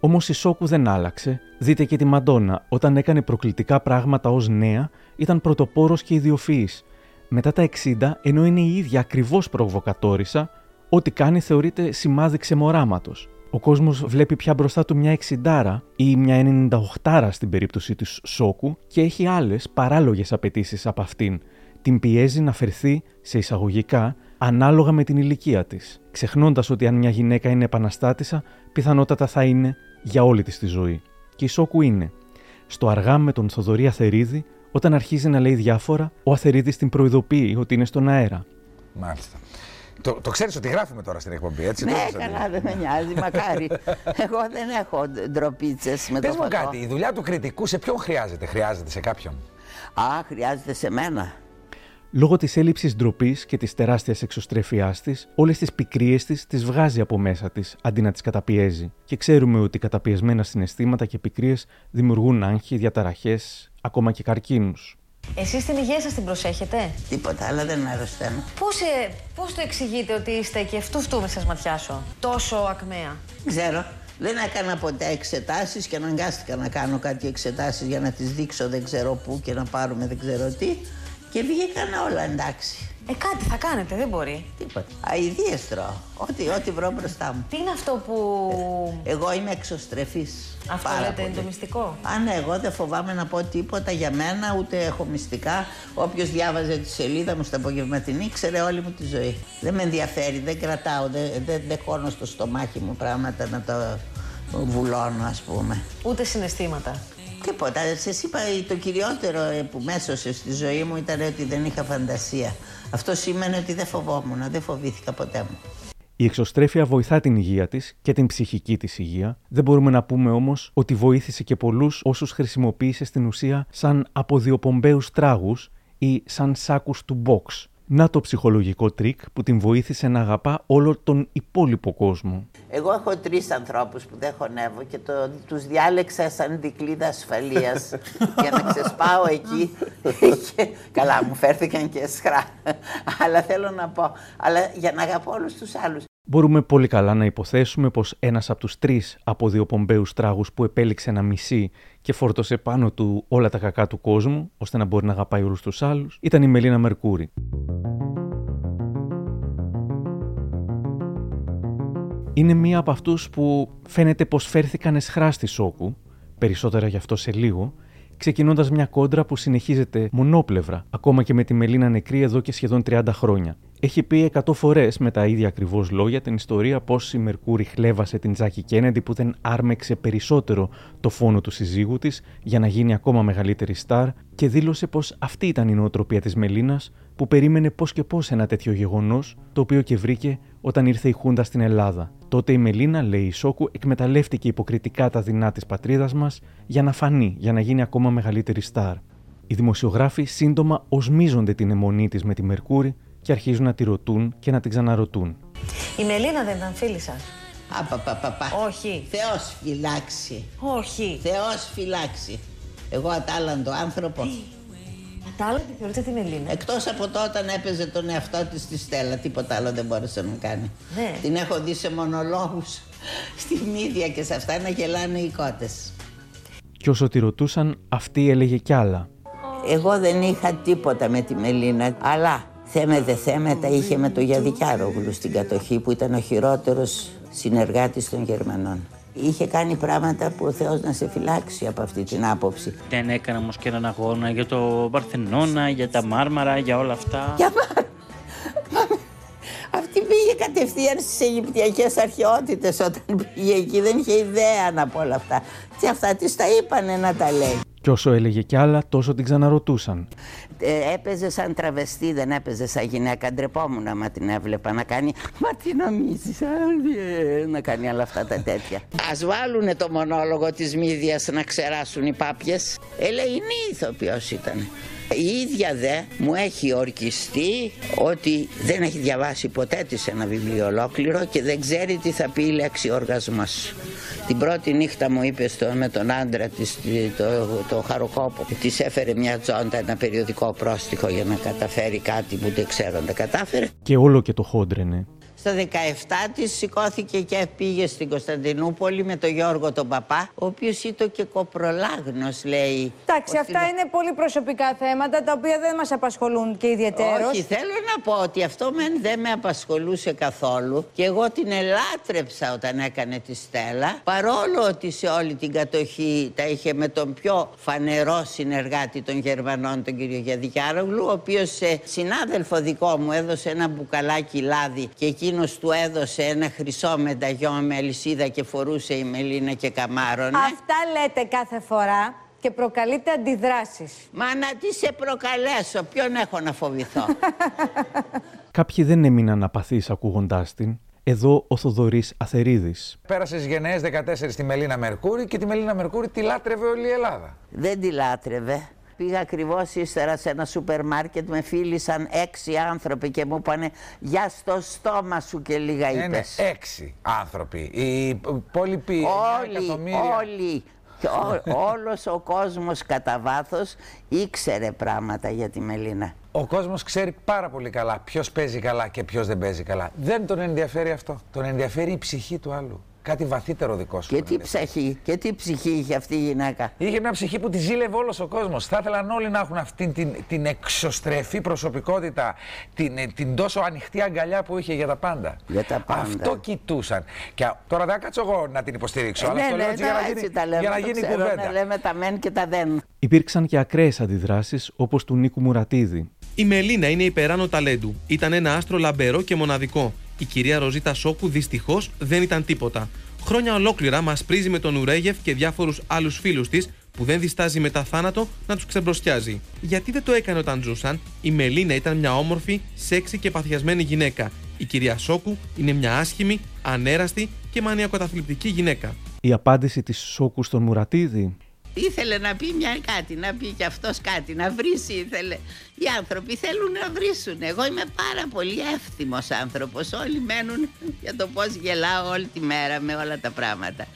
Όμως η Σόκου δεν άλλαξε. Δείτε και τη Μαντόνα, όταν έκανε προκλητικά πράγματα ως νέα, ήταν πρωτοπόρος και ιδιοφυής. Μετά τα 60, ενώ είναι η ίδια ακριβώς προβοκατόρισα, ό,τι κάνει θεωρείται σημάδι ξεμοράματος. Ο κόσμος βλέπει πια μπροστά του μια 60 ή μια 98 στην περίπτωση της Σόκου και έχει άλλες παράλογες απαιτήσεις από αυτήν. Την πιέζει να φερθεί σε εισαγωγικά ανάλογα με την ηλικία της, ξεχνώντας ότι αν μια γυναίκα είναι επαναστάτησα, πιθανότατα θα είναι για όλη της τη ζωή. Και η Σόκου είναι. Στο αργά με τον Θοδωρή Αθερίδη, όταν αρχίζει να λέει διάφορα, ο Αθερίδης την προειδοποιεί ότι είναι στον αέρα. Μάλιστα. Το, το ξέρεις ότι γράφουμε τώρα στην εκπομπή, έτσι. Ναι, καλά, δεν με νοιάζει, μακάρι. Εγώ δεν έχω ντροπίτσες με Πες το μου φαγό. κάτι, η δουλειά του κριτικού σε ποιον χρειάζεται, χρειάζεται σε κάποιον; Α, χρειάζεται σε μένα. Λόγω της έλλειψης ντροπής και της τεράστιας εξωστρέφειάς της, όλες τις πικρίες της τις βγάζει από μέσα της αντί να τις καταπιέζει. Και ξέρουμε ότι καταπιεσμένα συναισθήματα και πικρίες δημιουργούν άγχη, διαταραχές, ακόμα και καρκίνους. Εσείς την υγεία σας την προσέχετε; Τίποτα, αλλά δεν αρρωσταίνω. Πώς, ε, πώς το εξηγείτε ότι είστε και αυτού φτού μες σας ματιάσω, τόσο ακμαία; Ξέρω. Δεν έκανα ποτέ εξετάσεις και αναγκάστηκα να κάνω κάτι εξετάσεις για να τις δείξω δεν ξέρω πού και να πάρουμε δεν ξέρω τι. Και βγήκαν όλα εντάξει. Ε, κάτι θα κάνετε, δεν μπορεί. Τίποτα. Αιδίες τρώω. Ό,τι, ό,τι βρω μπροστά μου. Τι είναι αυτό που... Εγώ είμαι εξωστρεφής. Αυτό Πάρα λέτε είναι πολύ. το μυστικό. Α, ναι, εγώ δεν φοβάμαι να πω τίποτα για μένα, ούτε έχω μυστικά. Όποιος διάβαζε τη σελίδα μου στα απογευματινή, ξέρε όλη μου τη ζωή. Δεν με ενδιαφέρει, δεν κρατάω, δεν, δεν, δεν χώνω στο στομάχι μου πράγματα να το βουλώνω, ας πούμε. Ούτε συναισθήματα. Τίποτα. Σας είπα, το κυριότερο ε, που με έσωσε στη ζωή μου ήταν ότι δεν είχα φαντασία. Αυτό σημαίνει ότι δεν φοβόμουν, δεν φοβήθηκα ποτέ μου. Η εξωστρέφεια βοηθά την υγεία της και την ψυχική της υγεία. Δεν μπορούμε να πούμε όμως ότι βοήθησε και πολλούς όσους χρησιμοποίησε στην ουσία σαν αποδιοπομπαίους τράγους ή σαν σάκους του μποξ. Να το ψυχολογικό τρικ που την βοήθησε να αγαπά όλο τον υπόλοιπο κόσμο. Εγώ έχω τρεις ανθρώπους που δεν χωνεύω και το, τους διάλεξα σαν δικλίδα ασφαλείας για να ξεσπάω εκεί. και, καλά, μου φέρθηκαν και σχρά. αλλά θέλω να πω, αλλά για να αγαπώ όλους τους άλλους. Μπορούμε πολύ καλά να υποθέσουμε πως ένας από τους τρεις αποδιοπομπαίους τράγους που επέλεξε να μισεί και φόρτωσε πάνω του όλα τα κακά του κόσμου, ώστε να μπορεί να αγαπάει όλους τους άλλους, ήταν η Μελίνα Μερκούρη. Είναι μία από αυτούς που φαίνεται πως φέρθηκαν εσχρά στη Σόκου, περισσότερα γι' αυτό σε λίγο, ξεκινώντας μια κόντρα που συνεχίζεται μονόπλευρα, ακόμα και με τη Μελίνα νεκρή εδώ και σχεδόν 30 χρόνια. Έχει πει 100 φορές με τα ίδια ακριβώς λόγια την ιστορία πώς η Μερκούρη χλέβασε την Τζάκη Κέννεντι που δεν άρμεξε περισσότερο το φόνο του συζύγου της για να γίνει ακόμα μεγαλύτερη στάρ και δήλωσε πως αυτή ήταν η νοοτροπία της Μελίνας που περίμενε πώς και πώς ένα τέτοιο γεγονός, το οποίο και βρήκε όταν ήρθε η Χούντα στην Ελλάδα. Τότε η Μελίνα, λέει η Σόκου, εκμεταλλεύτηκε υποκριτικά τα δεινά της πατρίδας μας για να φανεί, για να γίνει ακόμα μεγαλύτερη στάρ. Οι δημοσιογράφοι σύντομα οσμίζονται την αιμονή της με τη Μερκούρη και αρχίζουν να τη ρωτούν και να την ξαναρωτούν. Η Μελίνα δεν ήταν φίλη σας; Απαπαπαπα. Όχι. Θεός φυλάξει. Όχι. Θεός φυλάξει. Εγώ ατάλλαντο άνθρωπο. Ατάλλαντη θεωρείτε τη Μελίνα. Εκτός από τότε όταν έπαιζε τον εαυτό της στη Στέλλα, τίποτα άλλο δεν μπόρεσε να κάνει. Ναι. Την έχω δει σε μονολόγους στη μύδια και σε αυτά να γελάνε οι κότες. Και όσο τη ρωτούσαν, αυτή έλεγε κι άλλα. Εγώ δεν είχα τίποτα με τη Μελίνα, αλλά θέμε δε θέμε τα είχε με το Γιαδικιάρογλου στην κατοχή που ήταν ο χειρότερος συνεργάτης των Γερμανών. Είχε κάνει πράγματα που ο Θεός να σε φυλάξει από αυτή την άποψη. Δεν έκανα όμως και έναν αγώνα για το Παρθενώνα, για τα Μάρμαρα, για όλα αυτά. Για Αυτή πήγε κατευθείαν στις Αιγυπτιακές αρχαιότητες όταν πήγε εκεί, δεν είχε ιδέα από όλα αυτά. Και αυτά της τα είπανε να τα λέει. Και όσο έλεγε κι άλλα, τόσο την ξαναρωτούσαν. Ε, έπαιζε σαν τραβεστή, δεν έπαιζε σαν γυναίκα. Ντρεπόμουν άμα την έβλεπα να κάνει. Μα τι νομίζεις, να κάνει όλα αυτά τα τέτοια. Α βάλουνε το μονόλογο της Μύδιας να ξεράσουν οι πάπιες. Ελεηνή ηθοποιός ήταν. Η ίδια δε μου έχει ορκιστεί ότι δεν έχει διαβάσει ποτέ της ένα βιβλίο ολόκληρο και δεν ξέρει τι θα πει η λέξη οργασμός. Την πρώτη νύχτα μου είπε στο, με τον άντρα της, το, το Χαροκόπο, της έφερε μια τζόντα, ένα περιοδικό πρόστιχο για να καταφέρει κάτι που δεν ξέρω αν τα κατάφερε. Και όλο και το χόντρενε. Στο 17 της σηκώθηκε και πήγε στην Κωνσταντινούπολη με τον Γιώργο τον παπά, ο οποίος ήταν και κοπρολάγνος λέει. Εντάξει, αυτά είναι πολύ προσωπικά θέματα τα οποία δεν μας απασχολούν και ιδιαίτερως. Όχι, θέλω να πω ότι αυτό μεν δεν με απασχολούσε καθόλου και εγώ την ελάτρεψα όταν έκανε τη Στέλλα παρόλο ότι σε όλη την κατοχή τα είχε με τον πιο φανερό συνεργάτη των Γερμανών τον κύριο Γιαδικιάρογλου ο οποίος σε συνάδελφο δικό μου έδωσε ένα μπουκαλάκι λάδι και εκείνος του έδωσε ένα χρυσό μενταγιό με αλυσίδα και φορούσε η Μελίνα και καμάρωνε. Αυτά λέτε κάθε φορά και προκαλείτε αντιδράσεις. Μα να τις σε προκαλέσω, ποιον έχω να φοβηθώ; Κάποιοι δεν έμειναν απαθείς ακούγοντάς την. Εδώ ο Θοδωρής Αθερίδης. Πέρασες στι γενναίες 14 στη Μελίνα Μερκούρη και τη Μελίνα Μερκούρη τη λάτρευε όλη η Ελλάδα. Δεν τη λάτρευε. Πήγα ακριβώς ύστερα σε ένα σούπερ μάρκετ, με φίλησαν έξι άνθρωποι και μου είπανε Για στο στόμα σου και λίγα Είναι είπες. έξι άνθρωποι. Οι υπόλοιποι Όλοι, εκατομμύρια. όλοι. Και ό- όλος ο κόσμος κατά βάθος ήξερε πράγματα για τη Μελίνα. Ο κόσμος ξέρει πάρα πολύ καλά ποιος παίζει καλά και ποιος δεν παίζει καλά. Δεν τον ενδιαφέρει αυτό. Τον ενδιαφέρει η ψυχή του άλλου. Κάτι βαθύτερο δικό σου. Και τον τι ενδιαφέρει. ψυχή, και τι ψυχή είχε αυτή η γυναίκα; Είχε μια ψυχή που τη ζήλευε όλος ο κόσμος. Θα ήθελαν όλοι να έχουν αυτή την, την εξωστρεφή προσωπικότητα, την, ε, την τόσο ανοιχτή αγκαλιά που είχε για τα πάντα. Για τα πάντα. Αυτό κοιτούσαν. Και α- τώρα δεν θα κάτσω εγώ να την υποστηρίξω, αλλά ναι, το λέω ναι, έτσι για να ναι, γίνει, έτσι τα λέμε, για να το γίνει ξέρω, κουβέντα. ναι, λέμε τα μεν και τα δεν. Υπήρξαν και ακραίες αντιδράσεις όπως του Νίκου Μουρατίδη. Η Μελίνα είναι υπεράνω ταλέντου. Ήταν ένα άστρο λαμπερό και μοναδικό. Η κυρία Ροζίτα Σόκου δυστυχώς δεν ήταν τίποτα. Χρόνια ολόκληρα μας πρίζει με τον Ουρέγεφ και διάφορους άλλους φίλους της που δεν διστάζει μετά θάνατο να τους ξεμπροστιάζει. Γιατί δεν το έκανε όταν ζούσαν, η Μελίνα ήταν μια όμορφη, σεξι και παθιασμένη γυναίκα. Η κυρία Σόκου είναι μια άσχημη, ανέραστη και μανιακοταθλιπτική γυναίκα. Η απάντηση της Σόκου στον Μουρατίδη Ήθελε να πει μια κάτι, να πει κι αυτός κάτι, να βρίσει ήθελε. Οι άνθρωποι θέλουν να βρίσουν. Εγώ είμαι πάρα πολύ εύθυμος άνθρωπος. Όλοι μένουν για το πώς γελάω όλη τη μέρα με όλα τα πράγματα.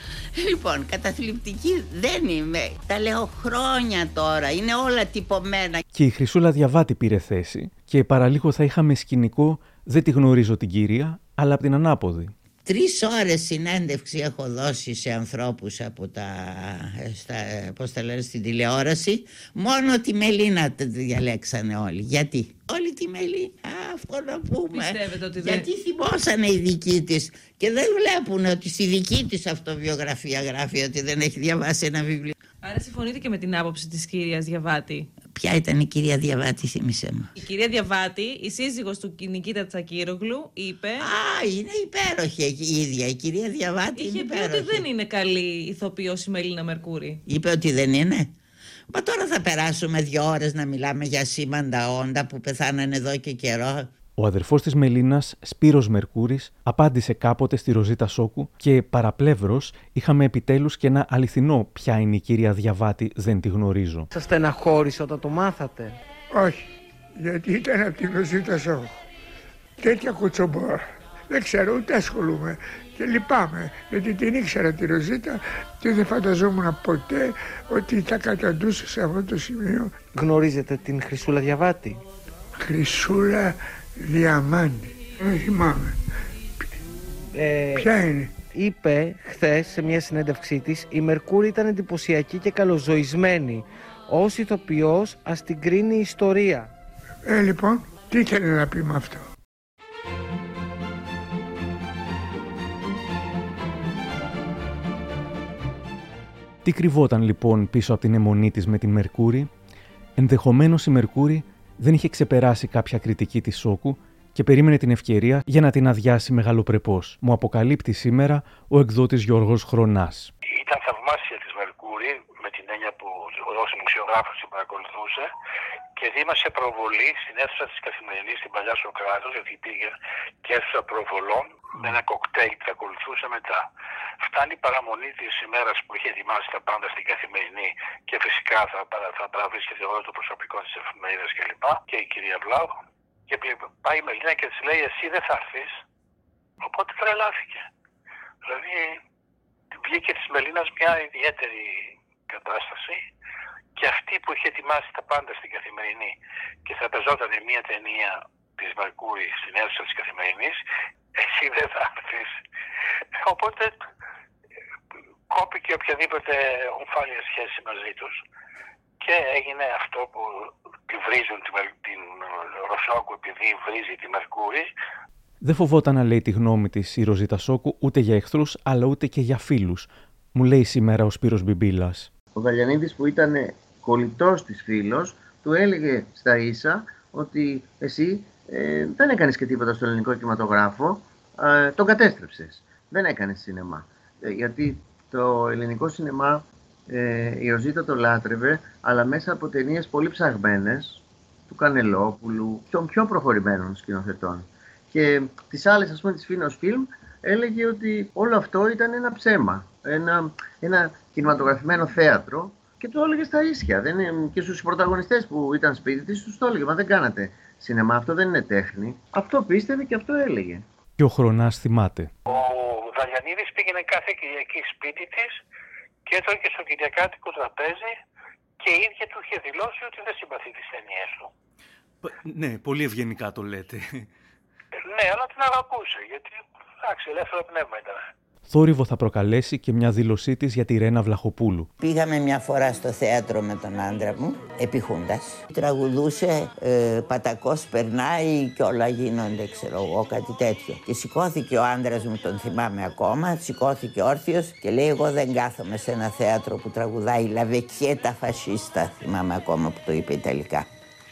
Λοιπόν, καταθλιπτική δεν είμαι. Τα λέω χρόνια τώρα. Είναι όλα τυπωμένα. και η Χρυσούλα Διαβάτη πήρε θέση και παραλίγο θα είχαμε σκηνικό «Δεν τη γνωρίζω την κυρία, αλλά από την ανάποδη». Τρεις ώρες συνέντευξη έχω δώσει σε ανθρώπους από τα, στα, πώς τα λένε, στην τηλεόραση. Μόνο τη Μελίνα τη διαλέξανε όλοι. Γιατί; Όλη τη Μελίνα. Α, αυτό να πούμε. Πιστεύετε ότι δεν... Γιατί θυμώσανε οι δικοί της και δεν βλέπουν ότι στη δική της αυτοβιογραφία γράφει ότι δεν έχει διαβάσει ένα βιβλίο. Άρα συμφωνείτε και με την άποψη της κυρίας Διαβάτη. Ποια ήταν η κυρία Διαβάτη, θύμισε μου. Η κυρία Διαβάτη, η σύζυγος του Νικήτα Τσακύρογλου, είπε... Α, είναι υπέροχη η ίδια. Η κυρία Διαβάτη Είχε είναι πει υπέροχη. ότι δεν είναι καλή ηθοποιός η Μελίνα Μερκούρη. Είπε ότι δεν είναι. Μα τώρα θα περάσουμε δύο ώρες να μιλάμε για σήμαντα όντα που πεθάνανε εδώ και καιρό. Ο αδερφός της Μελίνας, Σπύρος Μερκούρης, απάντησε κάποτε στη Ροζίτα Σόκου και παραπλεύρος είχαμε επιτέλους και ένα αληθινό ποια είναι η κυρία Διαβάτη δεν τη γνωρίζω. Σας στεναχώρησε όταν το μάθατε; Όχι, γιατί ήταν από την Ροζίτα Σόχ. Τέτοια κουτσομπόρα. Δεν ξέρω, ούτε ασχολούμαι. Και λυπάμαι, γιατί την ήξερα τη Ροζίτα και δεν φανταζόμουν ποτέ ότι θα καταντούσε σε αυτό το σημείο. Γνωρίζετε την Χρυσούλα Διαβάτη; Χρυσούλα Διαμάντη. Δεν θυμάμαι. Ε, Ποια είναι; Είπε χθες σε μια συνέντευξή της η Μερκούρη ήταν εντυπωσιακή και καλοζωισμένη. Ω ηθοποιός, ας την κρίνει η ιστορία. Ε, λοιπόν, τι ήθελε να πει με αυτό; Τι κρυβόταν λοιπόν πίσω από την αιμονή της με την Μερκούρη; Ενδεχομένως η Μερκούρη δεν είχε ξεπεράσει κάποια κριτική της Σόκου και περίμενε την ευκαιρία για να την αδειάσει μεγαλοπρεπώς. Μου αποκαλύπτει σήμερα ο εκδότης Γιώργος Χρονάς. Ήταν θαυμάσια της Μερκούρη με την έννοια που ο δημοσιογράφος την παρακολουθούσε και δήμασε προβολή στην αίθουσα της Καθημερινής στην Παλιά Σοκράτος γιατί υπήρχε και αίθουσα προβολών με ένα κοκτέιλ που ακολουθούσε μετά. Φτάνει η παραμονή της ημέρας που είχε ετοιμάσει τα πάντα στην Καθημερινή και φυσικά θα, παρα- θα παραβρίσκεται όλο το προσωπικό της εφημερίδας κλπ. Και η κυρία Βλάου και πλη- πάει η Μελίνα και της λέει εσύ δεν θα έρθεις. Οπότε τρελάθηκε. Δηλαδή βγήκε της Μελίνας μια ιδιαίτερη κατάσταση και αυτή που είχε ετοιμάσει τα πάντα στην Καθημερινή και θα παίζονταν μια ταινία της Μαρκούρη στην αίθουσα της Καθημερινής, εσύ δεν θα έρθεις. Οπότε ε, κόπηκε οποιαδήποτε ομφάλια σχέση μαζί τους και έγινε αυτό που τη βρίζουν τη, Μερ- την Ρωσόκου επειδή βρίζει τη Μερκούρη Δεν φοβόταν να λέει τη γνώμη της η Ροζίτα Σόκου ούτε για εχθρούς αλλά ούτε και για φίλους. Μου λέει σήμερα ο Σπύρος Μπιμπίλας. Ο Γαλιανίδης που ήταν κολλητός της φίλος, του έλεγε στα ίσα ότι εσύ ε, δεν έκανες και τίποτα στο ελληνικό κινηματογράφο, ε, τον κατέστρεψες. Δεν έκανες σινεμά. Ε, γιατί το ελληνικό σινεμά ε, η Ροζίτα το λάτρευε, αλλά μέσα από ταινίες πολύ ψαγμένες, του Κανελόπουλου, των πιο προχωρημένων σκηνοθετών. Και τις άλλες, ας πούμε, της Φίνος Φιλμ, έλεγε ότι όλο αυτό ήταν ένα ψέμα. Ένα, ένα κινηματογραφημένο θέατρο και το έλεγε στα ίσια. Δεν, είναι- και στους πρωταγωνιστές που ήταν σπίτι της, τους το έλεγε. Μα δεν κάνατε σινεμά, αυτό δεν είναι τέχνη. Αυτό πίστευε και αυτό έλεγε. Και ο Χρονάς θυμάται. Ο Δαλιανίδης πήγαινε κάθε Κυριακή σπίτι της και έτρωγε στο Κυριακάτικο τραπέζι και η ίδια του είχε δηλώσει ότι δεν συμπαθεί τις ταινίες του. Ναι, πολύ ευγενικά το λέτε. Ναι, αλλά την αγαπούσε γιατί εντάξει, ελεύθερο πνεύμα ήταν. Θόρυβο θα προκαλέσει και μια δήλωσή της για τη Ρένα Βλαχοπούλου. Πήγαμε μια φορά στο θέατρο με τον άντρα μου, επιχούντας. Τραγουδούσε ε, «Πατακός περνάει και όλα γίνονται», ξέρω εγώ, κάτι τέτοιο. Και σηκώθηκε ο άντρας μου, τον θυμάμαι ακόμα, σηκώθηκε όρθιος και λέει «Εγώ δεν κάθομαι σε ένα θέατρο που τραγουδάει «Λαβεκιέτα φασίστα», θυμάμαι ακόμα που το είπε Ιταλικά.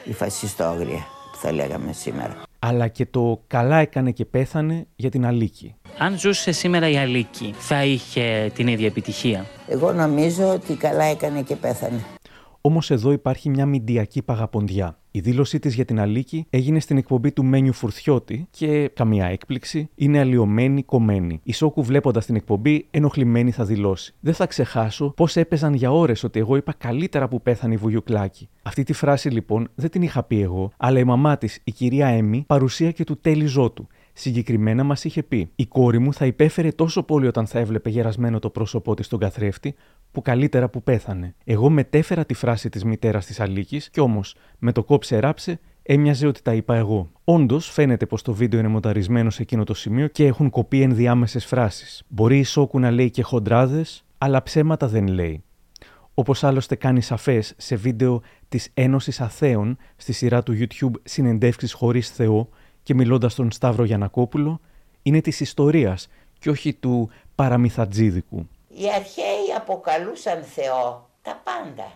Η φασιστόγρια που θα λέγαμε σήμερα. Αλλά και το καλά έκανε και πέθανε για την Αλίκη. Αν ζούσε σήμερα η Αλίκη, θα είχε την ίδια επιτυχία; Εγώ νομίζω ότι καλά έκανε και πέθανε. Όμως εδώ υπάρχει μια μηντιακή παγαποντιά. Η δήλωσή της για την Αλίκη έγινε στην εκπομπή του Μένιου Φουρθιώτη και, καμία έκπληξη, είναι αλλοιωμένη, κομμένη. Η Σόκου βλέποντας την εκπομπή, ενοχλημένη θα δηλώσει. Δεν θα ξεχάσω πώς έπαιζαν για ώρες ότι εγώ είπα καλύτερα που πέθανε η Βουγιουκλάκη. Αυτή τη φράση λοιπόν δεν την είχα πει εγώ, αλλά η μαμά της, η κυρία Έμι, παρουσία και του τέλει ζώτου. Συγκεκριμένα μας είχε πει: Η κόρη μου θα υπέφερε τόσο πολύ όταν θα έβλεπε γερασμένο το πρόσωπό της στον καθρέφτη, που καλύτερα που πέθανε. Εγώ μετέφερα τη φράση της μητέρας της Αλίκης, και όμως με το κόψε ράψε, έμοιαζε ότι τα είπα εγώ. Όντως, φαίνεται πως το βίντεο είναι μονταρισμένο σε εκείνο το σημείο και έχουν κοπεί ενδιάμεσες φράσεις. Μπορεί η Σόκου να λέει και χοντράδες, αλλά ψέματα δεν λέει. Όπως άλλωστε κάνει σαφές σε βίντεο της Ένωσης Αθέων στη σειρά του YouTube Συνεντεύξεις Χωρίς Θεό και μιλώντας στον Σταύρο Γιανακόπουλο είναι της ιστορίας και όχι του παραμυθατζίδικου. Οι αρχαίοι αποκαλούσαν Θεό τα πάντα.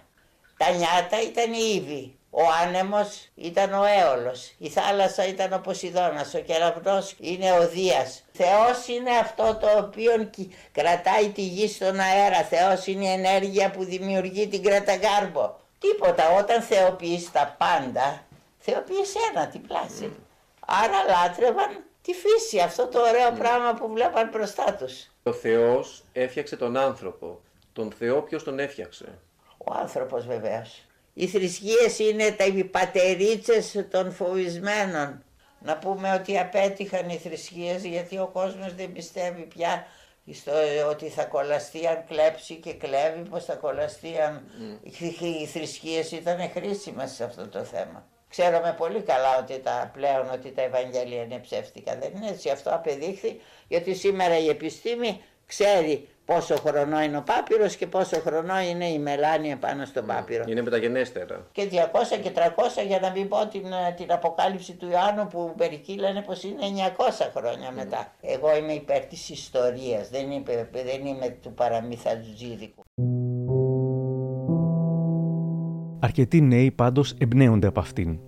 Τα νιάτα ήταν οι Ήβοι, ο άνεμος ήταν ο Έολος, η θάλασσα ήταν ο Ποσειδώνας, ο κεραυνός είναι ο Δίας. Θεός είναι αυτό το οποίο κρατάει τη γη στον αέρα, Θεός είναι η ενέργεια που δημιουργεί την κραταγκάρμπο. Τίποτα, όταν θεοποιείς τα πάντα, θεοποιείς ένα την πλάση. Άρα λάτρευαν τη φύση, αυτό το ωραίο Ναι. πράγμα που βλέπαν μπροστά τους. Ο Θεός έφτιαξε τον άνθρωπο. Τον Θεό ποιος τον έφτιαξε; Ο άνθρωπος βεβαίως. Οι θρησκείες είναι τα οι πατερίτσες των φοβισμένων. Να πούμε ότι απέτυχαν οι θρησκείες γιατί ο κόσμος δεν πιστεύει πια στο, ότι θα κολλαστεί αν κλέψει και κλέβει, πως θα κολλαστεί αν οι θρησκείες ήταν χρήσιμες σε αυτό το θέμα. Ξέρουμε πολύ καλά ότι τα πλέον ότι τα Ευαγγέλια είναι ψεύτικα. Δεν είναι έτσι. Αυτό απεδείχθη γιατί σήμερα η επιστήμη ξέρει πόσο χρονό είναι ο πάπυρος και πόσο χρονό είναι η μελάνια πάνω στον πάπυρο. Είναι μεταγενέστερα. Και 200 και 300 για να μην πω την, ε, την αποκάλυψη του Ιωάννου που μερικοί λένε πως είναι 900 χρόνια μετά. Εγώ είμαι υπέρ της ιστορίας, δεν, είμαι, δεν είμαι του παραμυθατζίδικου. Αρκετοί νέοι πάντως εμπνέονται από αυτήν.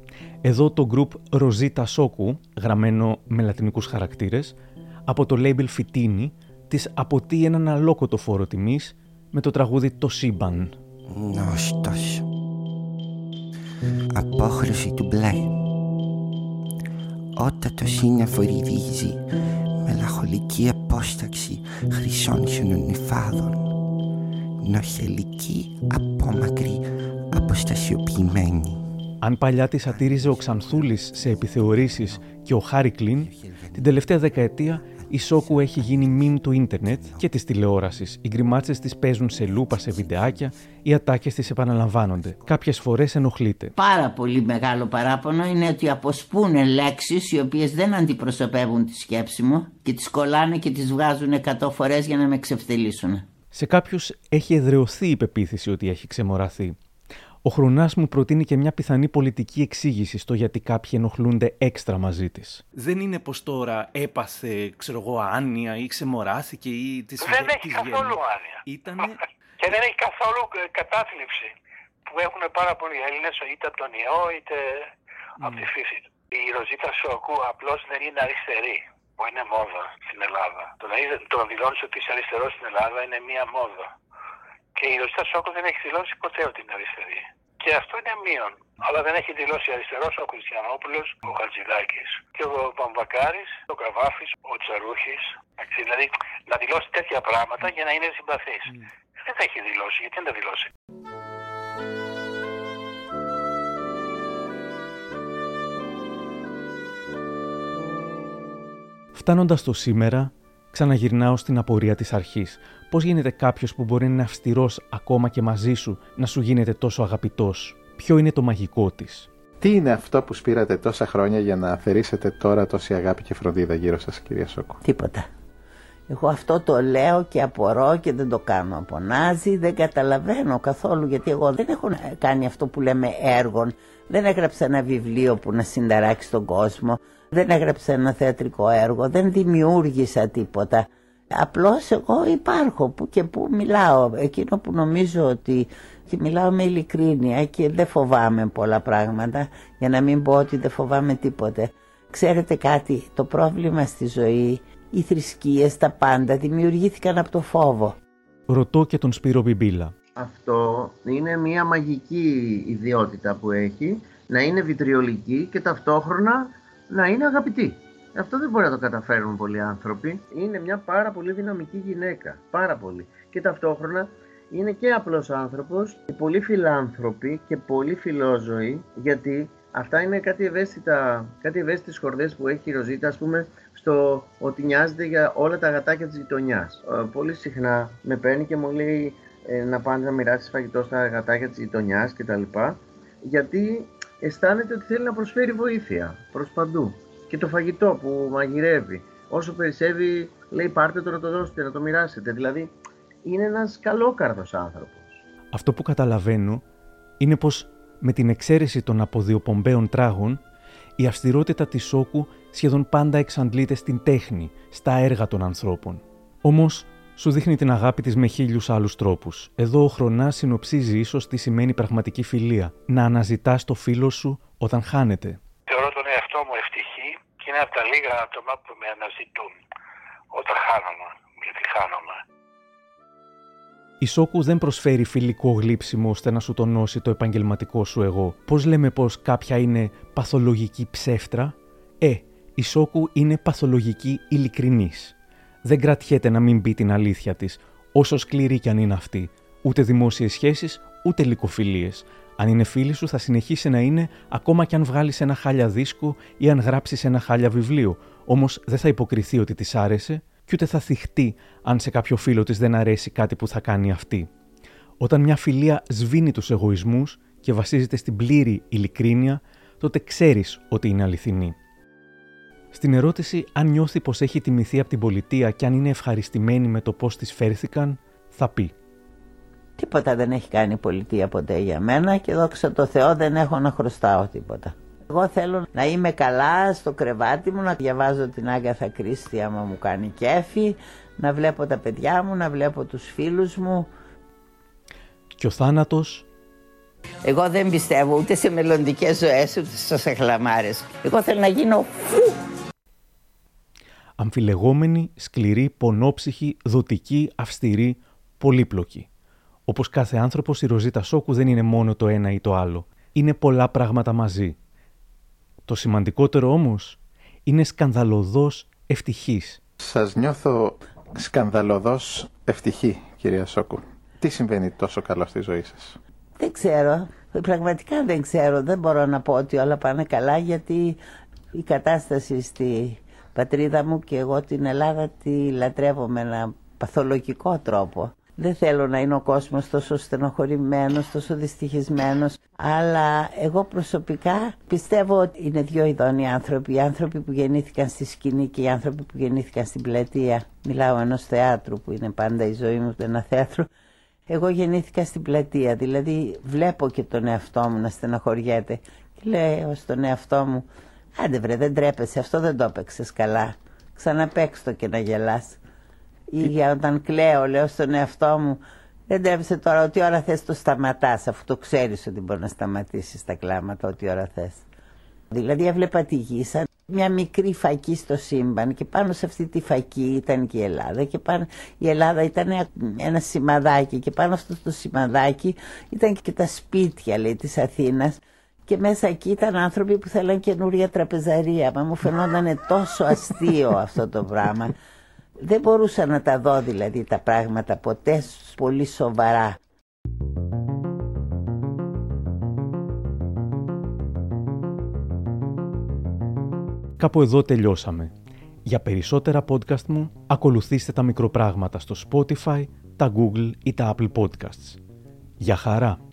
Εδώ το group Rosita Soku, γραμμένο με λατινικούς χαρακτήρες, από το label Fitini, της αποτεί έναν αλόκοτο φόρο τιμής με το τραγούδι «Το Σύμπαν». Νόστος. Απόχρωση του μπλε. Όταν το σύννεφο ρυδίζει, μελαγχολική απόσταξη χρυσών χιονονυφάδων. Νοχελική, απόμακρη, αποστασιοποιημένη. Αν παλιά τη σατήριζε ο Ξανθούλης σε επιθεωρήσεις και ο Χάρι Κλίν, την τελευταία δεκαετία η Σόκου έχει γίνει μιμ του ίντερνετ και της τηλεόρασης. Οι γκριμάτσες της παίζουν σε λούπα σε βιντεάκια, οι ατάκες της επαναλαμβάνονται. Κάποιες φορές ενοχλείται. Πάρα πολύ μεγάλο παράπονο είναι ότι αποσπούν λέξεις οι οποίες δεν αντιπροσωπεύουν τη σκέψη μου και τις κολλάνε και τις βγάζουν 100 φορές για να με ξεφτελίσουν. Σε κάποιους έχει εδρεωθεί η πεποίθηση ότι έχει ξεμοραθεί. Ο Χρονάς μου προτείνει και μια πιθανή πολιτική εξήγηση στο γιατί κάποιοι ενοχλούνται έξτρα μαζί της. Δεν είναι πως τώρα έπαθε, ξέρω εγώ, άνοια ή ξεμοράθηκε ή της Δεν βγε- έχει της καθόλου βγαίνει. άνοια. Ήτανε... Και δεν έχει καθόλου ε, κατάθλιψη που έχουν πάρα πολλοί Έλληνες, είτε από τον ιό είτε από τη φύση του. Η Ροζίτα Σοκού απλώς δεν είναι αριστερή, που είναι μόδα στην Ελλάδα. Το να, είσαι- το να δηλώνεις ότι είσαι αριστερός στην Ελλάδα είναι μία μόδα. Και η Ροζίτα Σοκού δεν έχει δηλώσει ποτέ ότι είναι αριστερή. Και αυτό είναι μείον. Αλλά δεν έχει δηλώσει αριστερός ο Χριστιανόπουλος, ο Χατζηδάκης και ο Παμβακάρη, ο Καβάφης, ο Τσαρούχης. Δηλαδή να δηλώσει τέτοια πράγματα για να είναι συμπαθής. Δεν τα έχει δηλώσει. Γιατί δεν τα δηλώσει; Φτάνοντας στο σήμερα, ξαναγυρνάω στην απορία της αρχής. Πώς γίνεται κάποιος που μπορεί να είναι αυστηρός ακόμα και μαζί σου να σου γίνεται τόσο αγαπητός; Ποιο είναι το μαγικό της; Τι είναι αυτό που σπήρατε τόσα χρόνια για να αφαιρήσετε τώρα τόση αγάπη και φροντίδα γύρω σας, κυρία Σόκου; Τίποτα. Εγώ αυτό το λέω και απορώ και δεν το κάνω. Απονάζει, δεν καταλαβαίνω καθόλου γιατί εγώ δεν έχω κάνει αυτό που λέμε έργων. Δεν έγραψα ένα βιβλίο που να συνταράξει τον κόσμο. Δεν έγραψα ένα θεατρικό έργο. Δεν δημιούργησα τίποτα. Απλώς εγώ υπάρχω που και που μιλάω. Εκείνο που νομίζω ότι και μιλάω με ειλικρίνεια και δεν φοβάμαι πολλά πράγματα για να μην πω ότι δεν φοβάμαι τίποτε. Ξέρετε κάτι, το πρόβλημα στη ζωή, οι θρησκείες, τα πάντα δημιουργήθηκαν από το φόβο. Ρωτώ και τον Σπύρο Μπιμπίλα. Αυτό είναι μια μαγική ιδιότητα που έχει να είναι βιτριολική και ταυτόχρονα να είναι αγαπητή. Αυτό δεν μπορεί να το καταφέρουν πολλοί άνθρωποι. Είναι μια πάρα πολύ δυναμική γυναίκα. Πάρα πολύ. Και ταυτόχρονα είναι και απλός άνθρωπος, και πολύ φιλάνθρωποι και πολύ φιλόζωοι, γιατί αυτά είναι κάτι ευαίσθητα, κάτι ευαίσθητες χορδές που έχει η Ροζίτα, ας πούμε, στο ότι νοιάζεται για όλα τα γατάκια της γειτονιάς. Ε, πολύ συχνά με παίρνει και μου λέει ε, να πάνε να μοιράσει φαγητό στα γατάκια της γειτονιάς κτλ. Γιατί αισθάνεται ότι θέλει να προσφέρει βοήθεια προς παντού. Και το φαγητό που μαγειρεύει, όσο περισσεύει, λέει πάρτε το να το δώσετε, να το μοιράσετε. Δηλαδή, είναι ένας καλόκαρδος άνθρωπος. Αυτό που καταλαβαίνω είναι πως με την εξαίρεση των αποδιοπομπαίων τράγων, η αυστηρότητα της Σόκου σχεδόν πάντα εξαντλείται στην τέχνη, στα έργα των ανθρώπων. Όμως, σου δείχνει την αγάπη της με χίλιους άλλους τρόπους. Εδώ ο Χρονάς συνοψίζει ίσως τι σημαίνει πραγματική φιλία, να αναζητάς το φίλο σου όταν χάνεται. Θεωρώ τον εαυτό μου ευτυχή και είναι από τα λίγα άτομα που με αναζητούν όταν χάνομαι, γιατί χάνομαι. Η Σόκου δεν προσφέρει φιλικό γλύψιμο ώστε να σου τονώσει το επαγγελματικό σου εγώ. Πώς λέμε πως κάποια είναι παθολογική ψεύτρα; Ε, η Σόκου είναι παθολογική ειλικρινής. Δεν κρατιέται να μην πει την αλήθεια της, όσο σκληρή κι αν είναι αυτή. Ούτε δημόσιες σχέσεις, ούτε λικοφιλίες. Αν είναι φίλη σου, θα συνεχίσει να είναι ακόμα κι αν βγάλεις ένα χάλια δίσκο ή αν γράψεις ένα χάλια βιβλίο. Όμως δεν θα υποκριθεί ότι της άρεσε και ούτε θα θυχτεί αν σε κάποιο φίλο της δεν αρέσει κάτι που θα κάνει αυτή. Όταν μια φιλία σβήνει τους εγωισμούς και βασίζεται στην πλήρη ειλικρίνεια, τότε ξέρεις ότι είναι αληθινή. Στην ερώτηση αν νιώθει πως έχει τιμηθεί από την πολιτεία και αν είναι ευχαριστημένη με το πώς της φέρθηκαν, θα πει Τίποτα δεν έχει κάνει η πολιτεία ποτέ για μένα και δόξα τω Θεώ δεν έχω να χρωστάω τίποτα. Εγώ θέλω να είμαι καλά στο κρεβάτι μου, να διαβάζω την Άγκαθα Κρίστη άμα μου κάνει κέφι, να βλέπω τα παιδιά μου, να βλέπω τους φίλους μου. Και ο θάνατος; Εγώ δεν πιστεύω ούτε σε μελλοντικές ζωές ούτε σε χλαμάρες. Εγώ θέλω να γίνω φου. Αμφιλεγόμενη, σκληρή, πονόψυχη, δοτική, αυστηρή, πολύπλοκη. Όπως κάθε άνθρωπος, η Ροζίτα Σόκου δεν είναι μόνο το ένα ή το άλλο. Είναι πολλά πράγματα μαζί. Το σημαντικότερο όμως είναι σκανδαλωδός ευτυχής. Σας νιώθω σκανδαλωδός ευτυχή, κυρία Σόκου. Τι συμβαίνει τόσο καλό στη ζωή σας; Δεν ξέρω. Πραγματικά δεν ξέρω. Δεν μπορώ να πω ότι όλα πάνε καλά γιατί η κατάσταση στη πατρίδα μου και εγώ την Ελλάδα τη λατρεύω με ένα παθολογικό τρόπο. Δεν θέλω να είναι ο κόσμος τόσο στενοχωρημένος, τόσο δυστυχισμένος. Αλλά εγώ προσωπικά πιστεύω ότι είναι δύο ειδών οι άνθρωποι. Οι άνθρωποι που γεννήθηκαν στη σκηνή και οι άνθρωποι που γεννήθηκαν στην πλατεία. Μιλάω ενός θεάτρου που είναι πάντα η ζωή μου, ένα θέατρο. Εγώ γεννήθηκα στην πλατεία, δηλαδή βλέπω και τον εαυτό μου να στενοχωριέται. Και λέω στον εαυτό μου, άντε βρε δεν τρέπεσαι, αυτό δεν το έπαιξες καλά. Ξαναπαίξ' το και να γελάς. Ή για όταν κλαίω, λέω στον εαυτό μου, δεν τρέπεσαι τώρα, ό,τι ώρα θες το σταματάς, αφού το ξέρεις ότι μπορεί να σταματήσεις τα κλάματα, ό,τι ώρα θες. Δηλαδή έβλεπα τη γη σαν μια μικρή φακή στο σύμπαν και πάνω σε αυτή τη φακή ήταν και η Ελλάδα και πάνω, η Ελλάδα ήταν ένα σημαδάκι και πάνω αυτό το σημαδάκι ήταν και τα σπίτια λέει της Αθήνας και μέσα εκεί ήταν άνθρωποι που θέλαν καινούρια τραπεζαρία μα μου φαινόταν τόσο αστείο αυτό το πράγμα δεν μπορούσα να τα δω δηλαδή τα πράγματα ποτέ πολύ σοβαρά Κάπου εδώ τελειώσαμε. Για περισσότερα podcast μου, ακολουθήστε τα μικροπράγματα στο Spotify, τα Google ή τα Apple Podcasts. Για χαρά!